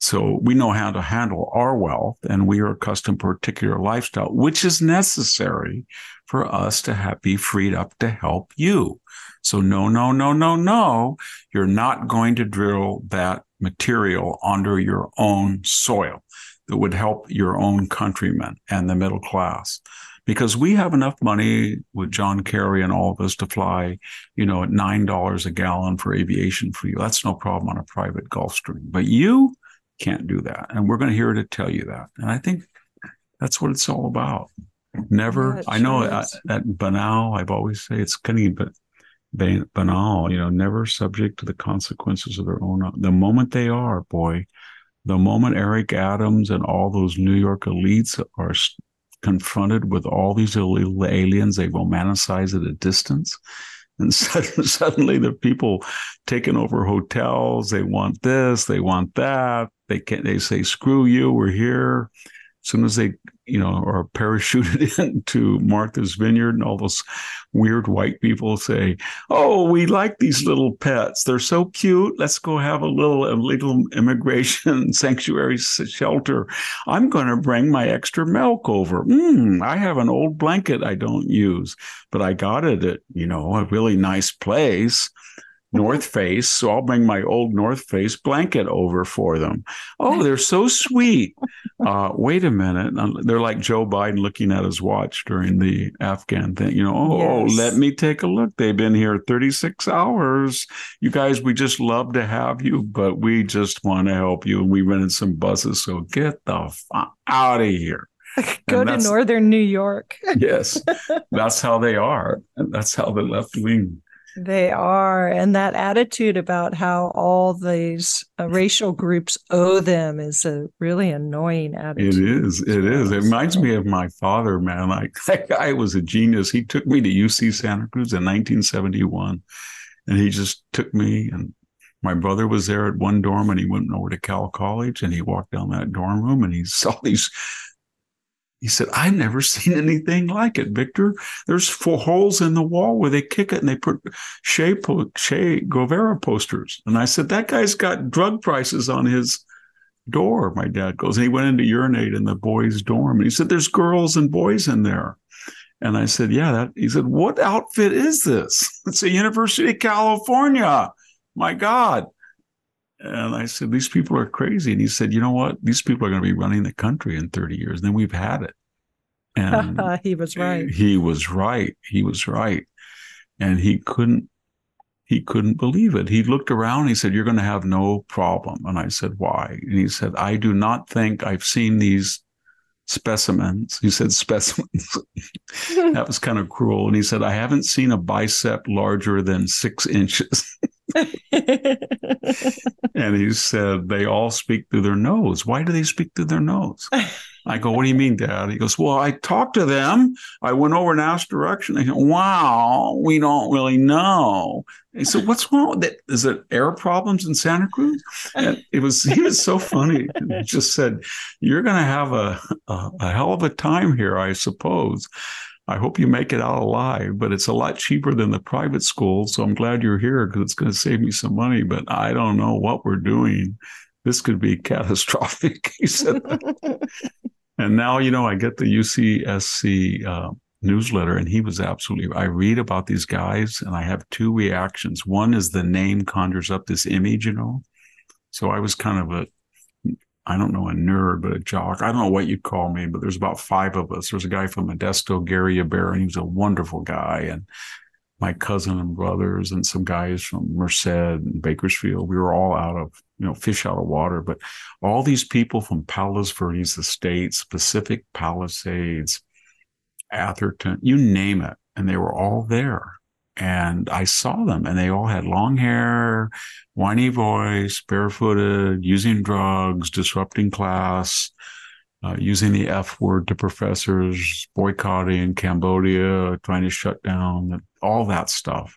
so we know how to handle our wealth and we are accustomed to a particular lifestyle which is necessary for us to have, be freed up to help you so no, no, no, no, no. You're not going to drill that material under your own soil that would help your own countrymen and the middle class. Because we have enough money with John Kerry and all of us to fly, you know, at $9 a gallon for aviation fuel. That's no problem on a private Gulfstream. But you can't do that. And we're going to hear it to tell you that. And I think that's what it's all about. Never, yeah, I know at, uh, at Banal, I've always say it's kind of, but banal, you know, never subject to the consequences of their own. The moment they are, boy, the moment Eric Adams and all those New York elites are confronted with all these illegal aliens, they romanticize at a distance. And suddenly the people taking over hotels. They want this, they want that. They can they say, screw you, we're here. As soon as they, you know, are parachuted into Martha's Vineyard and all those weird white people say, Oh, we like these little pets. They're so cute. Let's go have a little illegal immigration sanctuary shelter. I'm going to bring my extra milk over. Mm, I have an old blanket I don't use, but I got it at, you know, a really nice place. North Face. So I'll bring my old North Face blanket over for them. Oh, they're so sweet. Uh, wait a minute. They're like Joe Biden looking at his watch during the Afghan thing. You know, oh, yes. let me take a look. They've been here 36 hours. You guys, we just love to have you, but we just want to help you. And we rented some buses. So get the f- out of here. Go to northern New York. yes, that's how they are. And that's how the left wing they are. And that attitude about how all these uh, racial groups owe them is a really annoying attitude. It is. It is. It reminds me of my father, man. Like that guy was a genius. He took me to UC Santa Cruz in 1971 and he just took me and my brother was there at one dorm and he went over to Cowell College and he walked down that dorm room and he saw these he said, I've never seen anything like it, Victor. There's four holes in the wall where they kick it and they put Che, che Guevara posters. And I said, that guy's got drug prices on his door. My dad goes, and he went in to urinate in the boys' dorm. And he said, there's girls and boys in there. And I said, yeah, that, he said, what outfit is this? It's the University of California. My God. And I said, These people are crazy. And he said, You know what? These people are going to be running the country in 30 years. And then we've had it. And he was right. He was right. He was right. And he couldn't he couldn't believe it. He looked around, he said, You're going to have no problem. And I said, Why? And he said, I do not think I've seen these specimens. He said specimens. that was kind of cruel. And he said, I haven't seen a bicep larger than six inches. and he said, they all speak through their nose. Why do they speak through their nose? I go, what do you mean, Dad? He goes, well, I talked to them. I went over and asked direction. They go, wow, we don't really know. He said, what's wrong with it? Is it air problems in Santa Cruz? And it was, he was so funny. He just said, you're to have a, a, a hell of a time here, I suppose. I hope you make it out alive, but it's a lot cheaper than the private school. So I'm glad you're here because it's going to save me some money. But I don't know what we're doing. This could be catastrophic. he said. and now, you know, I get the UCSC uh, newsletter, and he was absolutely. I read about these guys, and I have two reactions. One is the name conjures up this image, you know. So I was kind of a I don't know, a nerd, but a jock. I don't know what you'd call me, but there's about five of us. There's a guy from Modesto, Gary Ybarra, he was a wonderful guy. And my cousin and brothers and some guys from Merced and Bakersfield. We were all out of, you know, fish out of water. But all these people from Palos Verdes Estates, Pacific Palisades, Atherton, you name it. And they were all there and I saw them and they all had long hair, whiny voice, barefooted, using drugs, disrupting class, uh, using the F word to professors, boycotting Cambodia, trying to shut down all that stuff.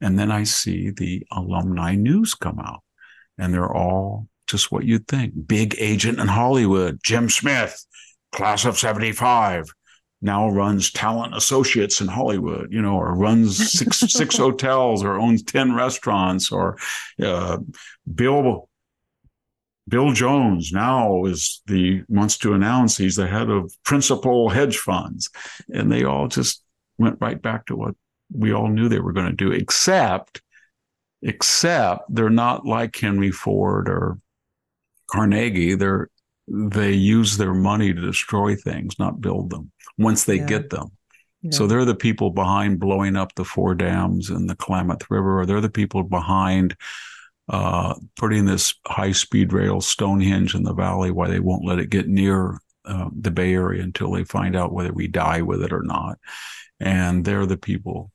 And then I see the alumni news come out and they're all just what you'd think. Big agent in Hollywood, Jim Smith, class of 75 now runs Talent Associates in Hollywood, you know, or runs six six hotels, or owns ten restaurants, or uh, Bill Bill Jones now is the wants to announce he's the head of principal hedge funds, and they all just went right back to what we all knew they were going to do, except except they're not like Henry Ford or Carnegie. They're they use their money to destroy things, not build them once they yeah. get them. Yeah. So they're the people behind blowing up the four dams in the Klamath River, or they're the people behind uh, putting this high speed rail Stonehenge in the valley, why they won't let it get near uh, the Bay Area until they find out whether we die with it or not. And they're the people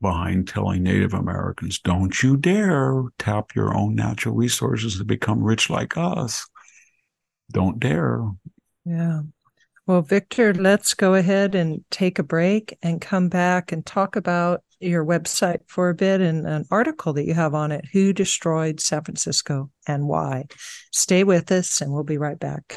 behind telling Native Americans, don't you dare tap your own natural resources to become rich like us don't dare. Yeah. Well, Victor, let's go ahead and take a break and come back and talk about your website for a bit and an article that you have on it Who Destroyed San Francisco and Why? Stay with us, and we'll be right back.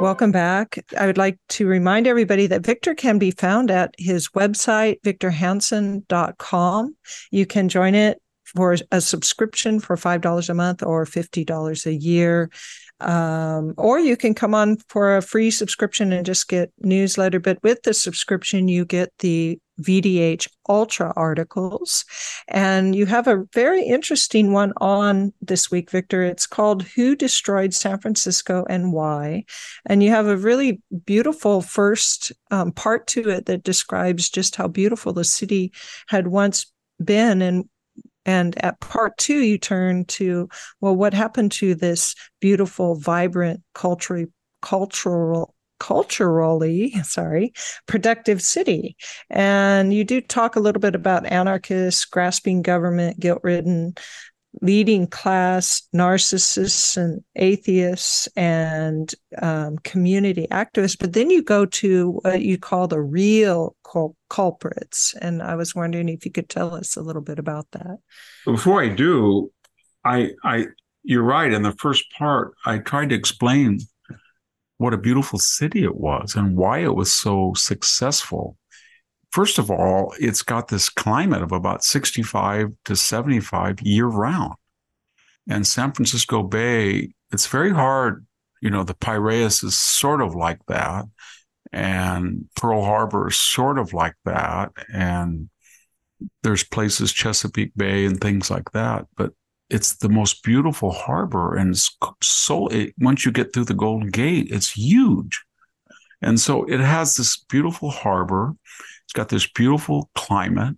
Welcome back. I would like to remind everybody that Victor can be found at his website, victorhanson.com. You can join it for a subscription for $5 a month or $50 a year. Um, or you can come on for a free subscription and just get newsletter. But with the subscription, you get the VDH Ultra articles. And you have a very interesting one on this week, Victor. It's called Who Destroyed San Francisco and Why? And you have a really beautiful first um, part to it that describes just how beautiful the city had once been and and at part two, you turn to, well, what happened to this beautiful, vibrant, culturally, cultural, culturally, sorry, productive city. And you do talk a little bit about anarchists, grasping government, guilt ridden, leading class narcissists and atheists and um, community activists. But then you go to what you call the real cul- culprits. And I was wondering if you could tell us a little bit about that. Before I do, I, I, you're right. In the first part, I tried to explain what a beautiful city it was and why it was so successful first of all, it's got this climate of about 65 to 75 year round. And San Francisco Bay, it's very hard. You know, the Piraeus is sort of like that. And Pearl Harbor is sort of like that. And there's places, Chesapeake Bay and things like that. But it's the most beautiful harbor. And it's so, it, once you get through the Golden Gate, it's huge. And so it has this beautiful harbor. It's got this beautiful climate.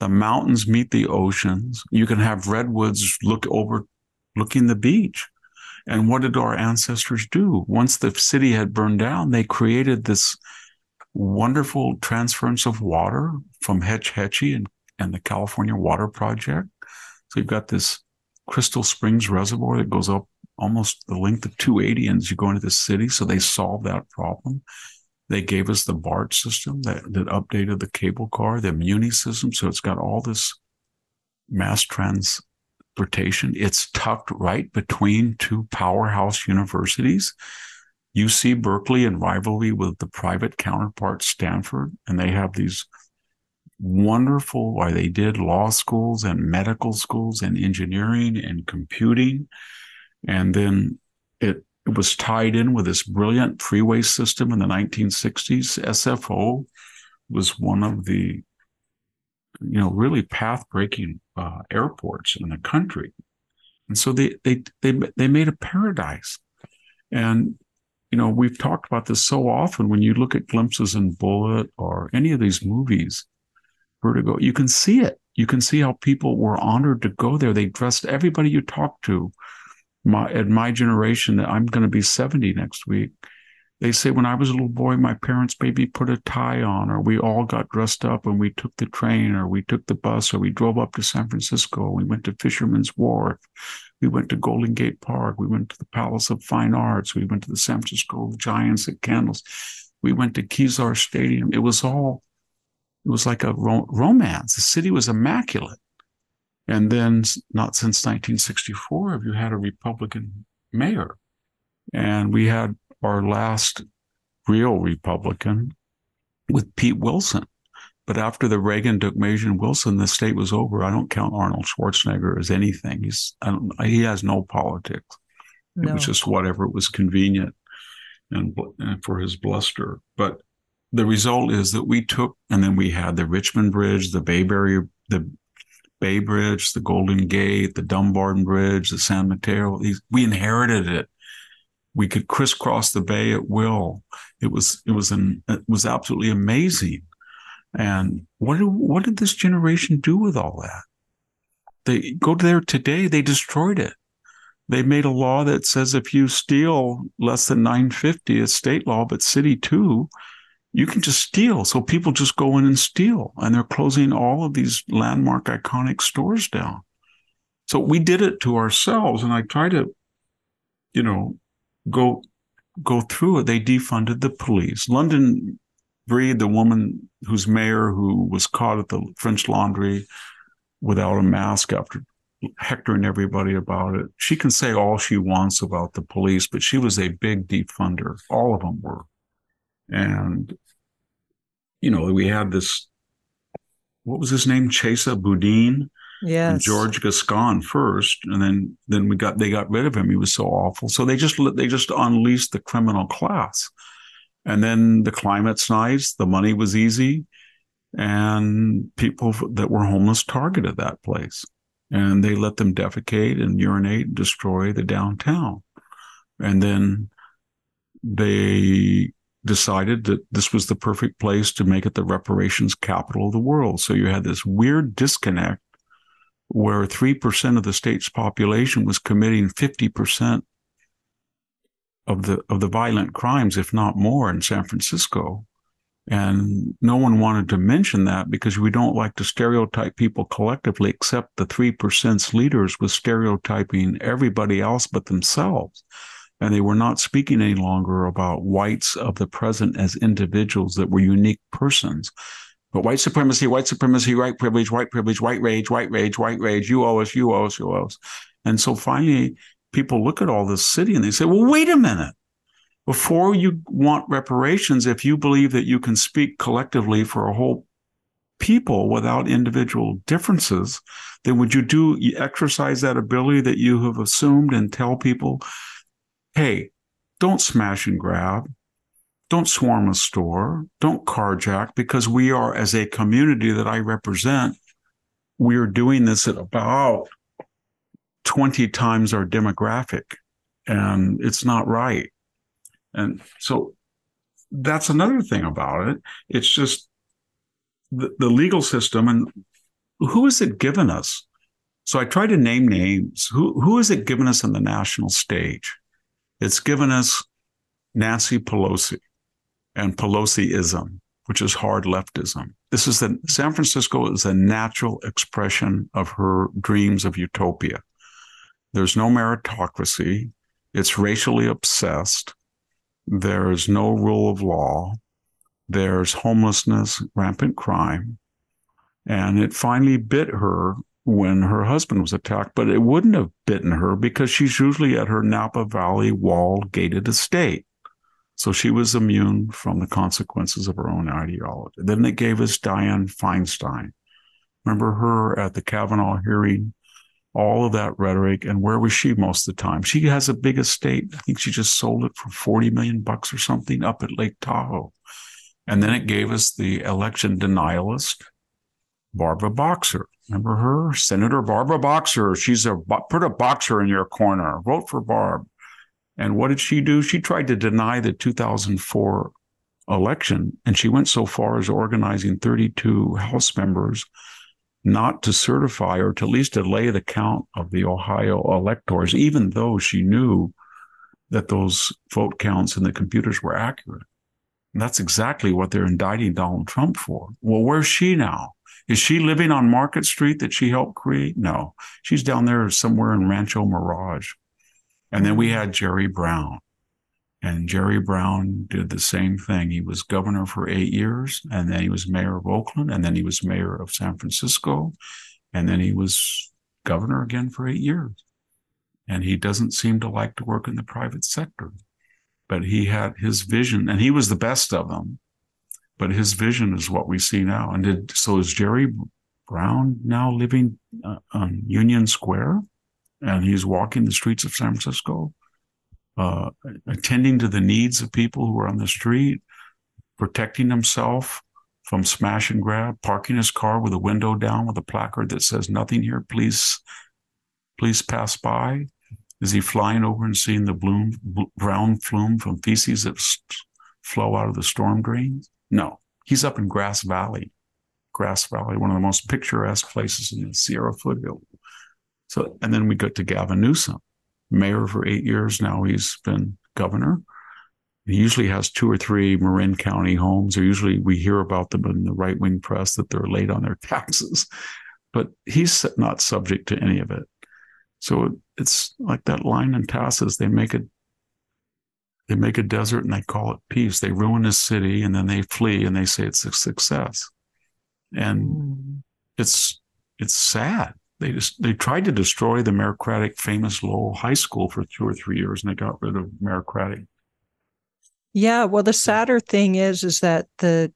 The mountains meet the oceans. You can have redwoods look over, looking the beach. And what did our ancestors do? Once the city had burned down, they created this wonderful transference of water from Hetch Hetchy and, and the California Water Project. So you've got this Crystal Springs Reservoir that goes up almost the length of 280 and as you go into the city. So they solved that problem. They gave us the BART system that, that updated the cable car, the Muni system. So it's got all this mass transportation. It's tucked right between two powerhouse universities, UC Berkeley in rivalry with the private counterpart Stanford. And they have these wonderful, why they did law schools and medical schools and engineering and computing. And then it it was tied in with this brilliant freeway system in the 1960s. SFO was one of the, you know, really path-breaking uh, airports in the country, and so they they they they made a paradise. And you know, we've talked about this so often. When you look at glimpses in Bullitt or any of these movies, Vertigo, you can see it. You can see how people were honored to go there. They dressed everybody you talked to my at my generation i'm going to be 70 next week they say when i was a little boy my parents maybe put a tie on or we all got dressed up and we took the train or we took the bus or we drove up to san francisco we went to fisherman's wharf we went to golden gate park we went to the palace of fine arts we went to the san francisco giants at candles we went to kezar stadium it was all it was like a ro- romance the city was immaculate and then, not since 1964 have you had a Republican mayor. And we had our last real Republican with Pete Wilson. But after the Reagan Deukmejian and Wilson, the state was over. I don't count Arnold Schwarzenegger as anything. He's he has no politics. No. It was just whatever it was convenient and, and for his bluster. But the result is that we took, and then we had the Richmond Bridge, the Bayberry, the Bay Bridge, the Golden Gate, the Dumbarton Bridge, the San Mateo. We inherited it. We could crisscross the bay at will. It was it was an it was absolutely amazing. And what did, what did this generation do with all that? They go there today. They destroyed it. They made a law that says if you steal less than 950, it's state law, but city too, you can just steal. So people just go in and steal, and they're closing all of these landmark iconic stores down. So we did it to ourselves, and I try to, you know, go go through it. They defunded the police. London Breed, the woman who's mayor who was caught at the French Laundry without a mask after hectoring everybody about it. She can say all she wants about the police, but she was a big defunder. All of them were. And, you know, we had this, what was his name? Chesa Boudin. Yes. George Gascon first, and then then we got they got rid of him. He was so awful. So they just they just unleashed the criminal class, and then the climate's nice, the money was easy, and people that were homeless targeted that place, and they let them defecate and urinate and destroy the downtown, and then they decided that this was the perfect place to make it the reparations capital of the world. So you had this weird disconnect where 3% of the state's population was committing 50% of the of the violent crimes if not more in San Francisco and no one wanted to mention that because we don't like to stereotype people collectively except the 3%'s leaders was stereotyping everybody else but themselves and they were not speaking any longer about whites of the present as individuals that were unique persons. But white supremacy, white supremacy, white privilege, white privilege, white rage, white rage, white rage, you owe us, you owe us, you owe us. And so finally, people look at all this city and they say, well, wait a minute. Before you want reparations, if you believe that you can speak collectively for a whole people without individual differences, then would you do exercise that ability that you have assumed and tell people hey, don't smash and grab. Don't swarm a store. Don't carjack because we are, as a community that I represent, we are doing this at about 20 times our demographic. And it's not right. And so that's another thing about it. It's just the, the legal system and who is it given us? So I try to name names. Who who is it given us on the national stage? It's given us Nancy Pelosi and Pelosiism, which is hard leftism. This is the San Francisco is a natural expression of her dreams of utopia. There's no meritocracy. It's racially obsessed. There's no rule of law. There's homelessness, rampant crime. And it finally bit her when her husband was attacked, but it wouldn't have bitten her because she's usually at her Napa Valley walled gated estate. So she was immune from the consequences of her own ideology. Then it gave us Dianne Feinstein. Remember her at the Kavanaugh hearing? All of that rhetoric. And where was she most of the time? She has a big estate. I think she just sold it for 40 million bucks or something up at Lake Tahoe. And then it gave us the election denialist, Barbara Boxer. Remember her? Senator Barbara Boxer. She's a put a boxer in your corner. Vote for Barb. And what did she do? She tried to deny the 2004 election, and she went so far as organizing 32 House members not to certify or to at least delay the count of the Ohio electors, even though she knew that those vote counts in the computers were accurate. And that's exactly what they're indicting Donald Trump for. Well, where's she now? Is she living on Market Street that she helped create? No, she's down there somewhere in Rancho Mirage. And then we mm-hmm. had Jerry Brown. And Jerry Brown did the same thing. He was governor for eight years, and then he was mayor of Oakland, and then he was mayor of San Francisco, and then he was governor again for eight years. And he doesn't seem to like to work in the private sector, but he had his vision, and he was the best of them but his vision is what we see now. And did, so is Jerry Brown now living uh, on Union Square, and he's walking the streets of San Francisco, uh, attending to the needs of people who are on the street, protecting himself from smash and grab, parking his car with a window down with a placard that says "Nothing here, please, please pass by." Is he flying over and seeing the bloom, brown flume from feces that flow out of the storm drains? No, he's up in Grass Valley, Grass Valley, one of the most picturesque places in the Sierra foothill. So, and then we get to Gavin Newsom, mayor for eight years now. He's been governor. He usually has two or three Marin County homes, or usually we hear about them in the right wing press that they're late on their taxes. But he's not subject to any of it. So it's like that line in Tacitus. They make it they make a desert and they call it peace. They ruin a city and then they flee and they say it's a success. And mm. it's it's sad. They just they tried to destroy the meritocratic famous Lowell High School for two or three years and they got rid of meritocratic. Yeah, well the sadder thing is is that the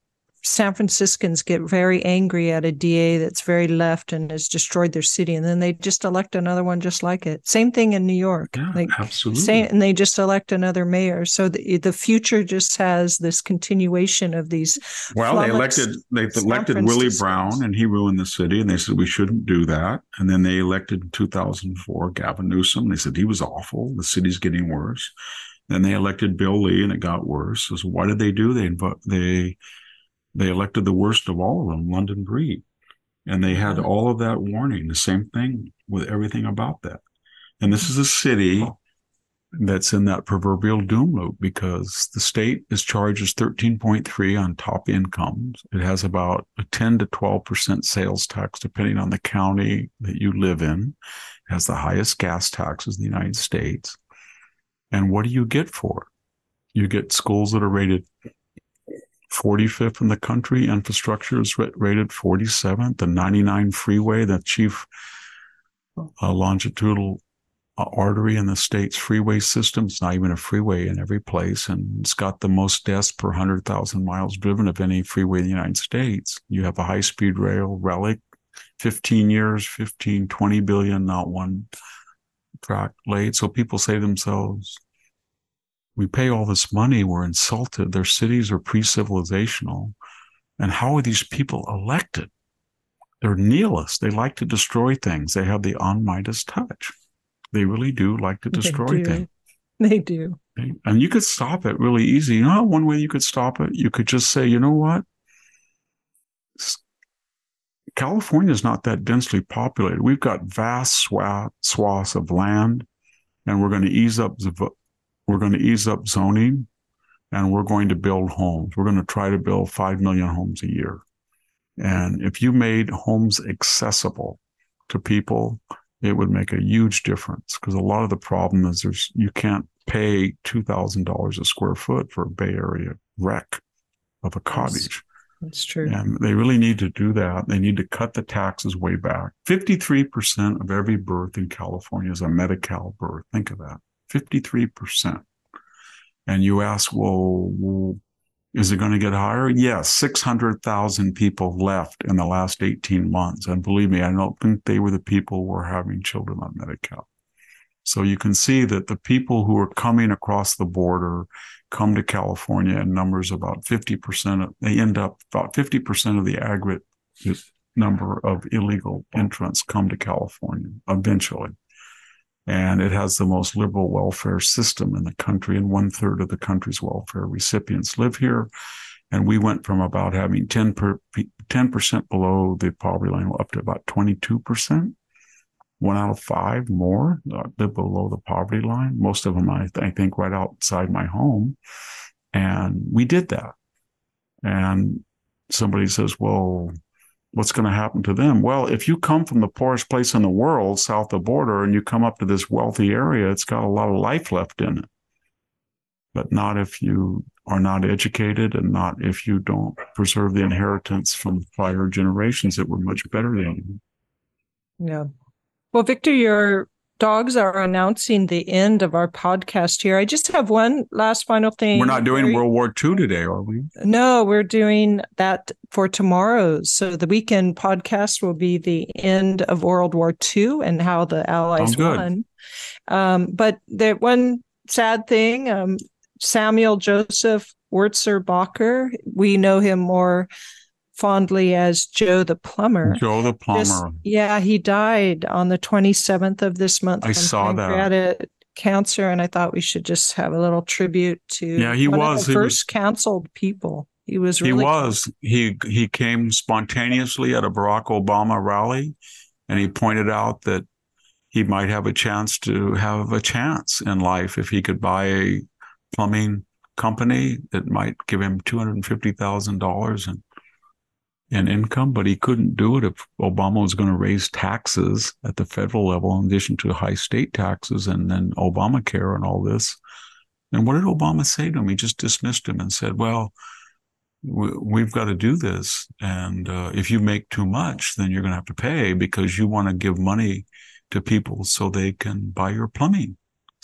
San Franciscans get very angry at a DA that's very left and has destroyed their city, and then they just elect another one just like it. Same thing in New York. Yeah, like, absolutely. Same, and they just elect another mayor. So the, the future just has this continuation of these. Well, they elected they elected Willie Brown, and he ruined the city, and they said we shouldn't do that. And then they elected in 2004 Gavin Newsom. They said he was awful. The city's getting worse. Then they elected Bill Lee, and it got worse. So why did they do? They they they elected the worst of all of them, London Breed. And they had mm-hmm. all of that warning, the same thing with everything about that. And this is a city that's in that proverbial doom loop because the state is charges 13.3 on top incomes. It has about a 10 to 12% sales tax, depending on the county that you live in. It has the highest gas taxes in the United States. And what do you get for it? You get schools that are rated 45th in the country. Infrastructure is rated 47th. The 99 freeway, the chief uh, longitudinal uh, artery in the state's freeway system. It's not even a freeway in every place. And it's got the most deaths per 100,000 miles driven of any freeway in the United States. You have a high speed rail relic, 15 years, 15, 20 billion, not one track laid. So people say to themselves, we pay all this money, we're insulted. Their cities are pre civilizational. And how are these people elected? They're nihilists. They like to destroy things. They have the on Midas touch. They really do like to destroy they things. They do. And you could stop it really easy. You know one way you could stop it? You could just say, you know what? California is not that densely populated. We've got vast swaths of land, and we're going to ease up the we're going to ease up zoning and we're going to build homes. We're going to try to build 5 million homes a year. And if you made homes accessible to people, it would make a huge difference because a lot of the problem is there's you can't pay $2,000 a square foot for a Bay Area wreck of a cottage. That's true. And they really need to do that. They need to cut the taxes way back. 53% of every birth in California is a Medi-Cal birth. Think of that. 53%. And you ask, well, is it going to get higher? Yes, 600,000 people left in the last 18 months. And believe me, I don't think they were the people who were having children on Medi-Cal. So you can see that the people who are coming across the border come to California in numbers about 50%. Of, they end up about 50% of the aggregate number of illegal entrants come to California eventually and it has the most liberal welfare system in the country, and one third of the country's welfare recipients live here. And we went from about having 10 per, 10% below the poverty line up to about 22%. One out of five more uh, live below the poverty line. Most of them, I, I think, right outside my home. And we did that. And somebody says, well, what's going to happen to them? Well, if you come from the poorest place in the world, south of the border, and you come up to this wealthy area, it's got a lot of life left in it. But not if you are not educated and not if you don't preserve the inheritance from prior generations that were much better than you. Yeah. Well, Victor, your dogs are announcing the end of our podcast here. I just have one last final thing. We're not doing World War II today, are we? No, we're doing that for tomorrow. So the weekend podcast will be the end of World War II and how the Allies won. Um, but the one sad thing, um, Samuel Joseph Wurzelbacher, we know him more fondly as Joe the plumber. Joe the plumber. This, yeah, he died on the 27th of this month. I saw that. Cancer, and I thought we should just have a little tribute to. Yeah, he was the first was, canceled people. He was. Really he was. He he came spontaneously at a Barack Obama rally, and he pointed out that he might have a chance to have a chance in life if he could buy a plumbing company that might give him two hundred and fifty thousand dollars and in income, but he couldn't do it if Obama was going to raise taxes at the federal level in addition to high state taxes and then Obamacare and all this. And what did Obama say to him? He just dismissed him and said, well, we've got to do this. And uh, if you make too much, then you're going to have to pay because you want to give money to people so they can buy your plumbing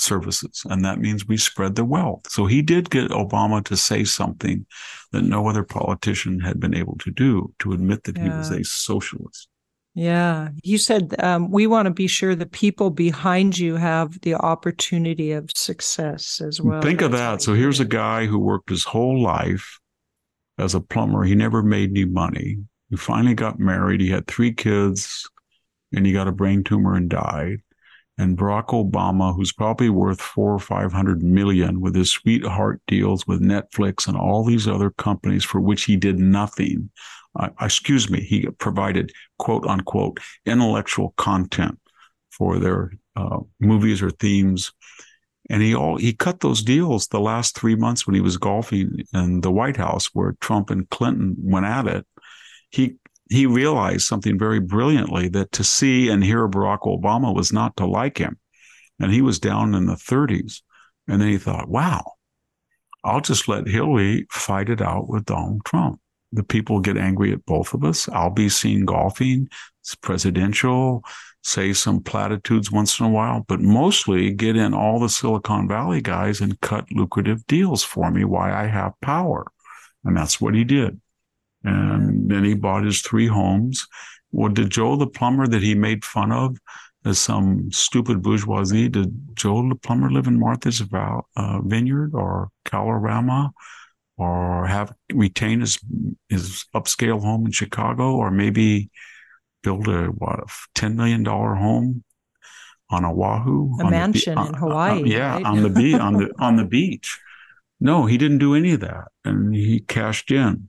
services. And that means we spread the wealth. So he did get Obama to say something that no other politician had been able to do to admit that yeah. he was a socialist. Yeah. You said um, we want to be sure the people behind you have the opportunity of success as well. Think That's of that. So here's a guy who worked his whole life as a plumber. He never made any money. He finally got married. He had three kids and he got a brain tumor and died and Barack Obama, who's probably worth four or five hundred million with his sweetheart deals with Netflix and all these other companies for which he did nothing. Uh, excuse me, he provided quote unquote intellectual content for their uh, movies or themes. And he all he cut those deals the last three months when he was golfing in the White House, where Trump and Clinton went at it. He he realized something very brilliantly that to see and hear Barack Obama was not to like him. And he was down in the 30s. And then he thought, wow, I'll just let Hillary fight it out with Donald Trump. The people get angry at both of us. I'll be seen golfing. It's presidential, say some platitudes once in a while, but mostly get in all the Silicon Valley guys and cut lucrative deals for me why I have power. And that's what he did. And then he bought his three homes. Well, did Joe the plumber that he made fun of as some stupid bourgeoisie, did Joe the plumber live in Martha's uh, Vineyard or Kalorama or have retain his, his upscale home in Chicago or maybe build a, what, a $10 million home on Oahu? A mansion the, in Hawaii. Uh, uh, yeah, right? on the beach, on the, on the beach. No, he didn't do any of that. And he cashed in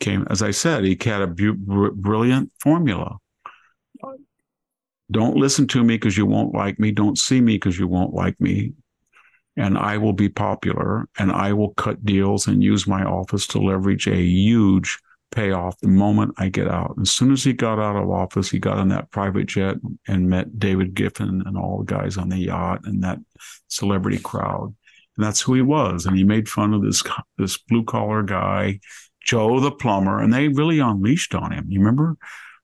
came, as I said, he had a bu- br- brilliant formula. Don't listen to me because you won't like me. Don't see me because you won't like me. And I will be popular and I will cut deals and use my office to leverage a huge payoff the moment I get out. As soon as he got out of office, he got on that private jet and met David Geffen and all the guys on the yacht and that celebrity crowd. And that's who he was. And he made fun of this this blue collar guy Joe the plumber, and they really unleashed on him. You remember?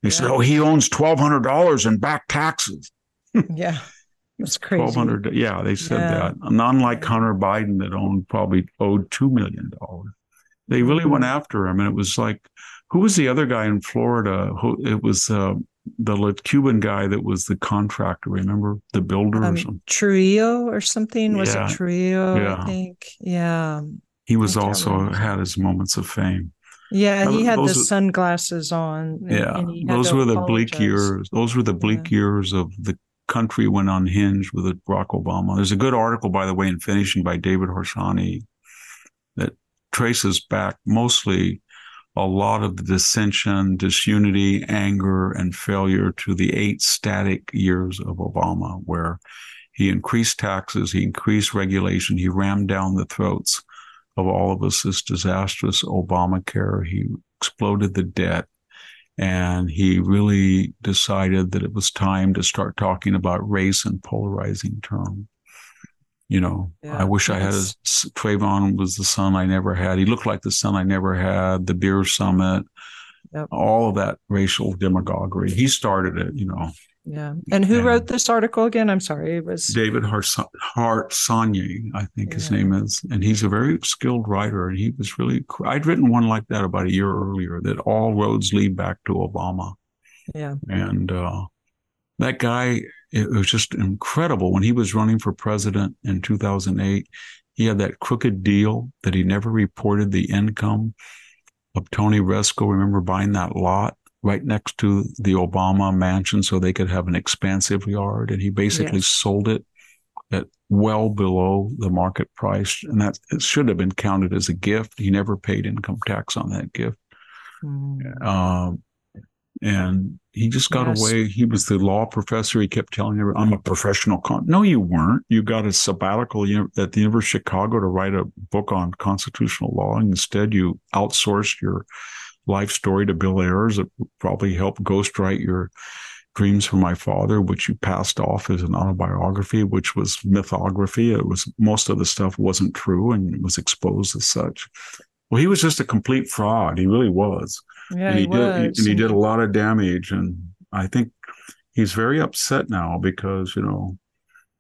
They yeah. said, "Oh, he owns twelve hundred dollars in back taxes." yeah, it's crazy. Twelve hundred. Yeah, they said yeah. that. And unlike Hunter Biden, that owned probably owed two million dollars, they really mm-hmm. went after him, and it was like, who was the other guy in Florida? Who it was. Uh, the Cuban guy that was the contractor, remember the builder um, or something? Trujillo or something? Was yeah. it Trujillo? Yeah. I think. Yeah. He was also remember. had his moments of fame. Yeah, he had those the sunglasses on. And, yeah, and those were the bleak years. Those were the bleak yeah. years of the country went unhinged with Barack Obama. There's a good article, by the way, in Finishing by David Harsanyi that traces back mostly a lot of the dissension, disunity, anger, and failure to the eight static years of Obama, where he increased taxes, he increased regulation, he rammed down the throats of all of us this disastrous Obamacare. He exploded the debt and he really decided that it was time to start talking about race in polarizing terms. You know, yeah, I wish I had a, Trayvon was the son I never had. He looked like the son I never had. The beer summit, yep. all of that racial demagoguery. He started it. You know, Yeah. And who and wrote this article again? I'm sorry. It was David Harsanyi, I think yeah. his name is. And he's a very skilled writer. And he was really, I'd written one like that about a year earlier that all roads lead back to Obama. Yeah. And uh, that guy, it was just incredible. When he was running for president in 2008, he had that crooked deal that he never reported the income of Tony Rezko. Remember buying that lot right next to the Obama mansion so they could have an expansive yard. And he basically yes. sold it at well below the market price. And that it should have been counted as a gift. He never paid income tax on that gift. Mm. Um, and he just got yes. away. He was the law professor. He kept telling everyone, I'm a professional. Con-. No, you weren't. You got a sabbatical at the University of Chicago to write a book on constitutional law. And instead, you outsourced your life story to Bill Ayers that probably helped ghostwrite your Dreams from My Father, which you passed off as an autobiography, which was mythography. It was most of the stuff wasn't true and was exposed as such. Well, he was just a complete fraud. He really was. Yeah, and he, he did, and he did a lot of damage. And I think he's very upset now because you know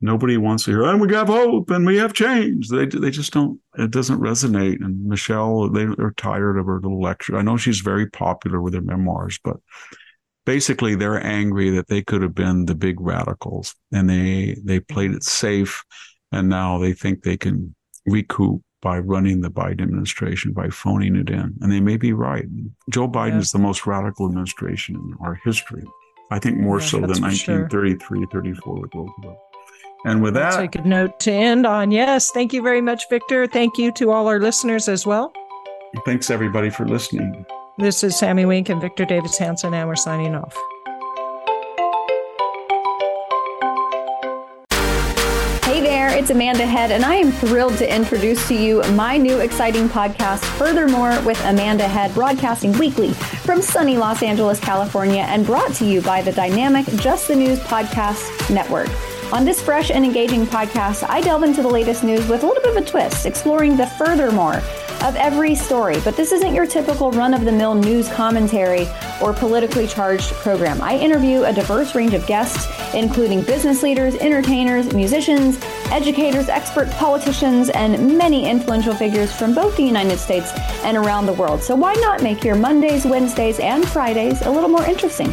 nobody wants to hear, and we have hope and we have change. They they just don't. It doesn't resonate. And Michelle, they are tired of her little lecture. I know she's very popular with her memoirs, but basically they're angry that they could have been the big radicals and they they played it safe, and now they think they can recoup by running the Biden administration by phoning it in. And they may be right. Joe Biden yeah. is the most radical administration in our history. I think more yeah, so than 1933, sure. 34 with Roosevelt. And with that, take a note to end on. Yes, thank you very much, Victor. Thank you to all our listeners as well. Thanks, everybody, for listening. This is Sami Winc and Victor Davis Hanson, and we're signing off. Hey there, it's Amanda Head, and I am thrilled to introduce to you my new exciting podcast, Furthermore with Amanda Head, broadcasting weekly from sunny Los Angeles, California, and brought to you by the dynamic Just the News Podcast Network. On this fresh and engaging podcast, I delve into the latest news with a little bit of a twist, exploring the furthermore of every story. But this isn't your typical run of the mill news commentary or politically charged program. I interview a diverse range of guests, including business leaders, entertainers, musicians, educators, experts, politicians, and many influential figures from both the United States and around the world. So why not make your Mondays, Wednesdays, and Fridays a little more interesting?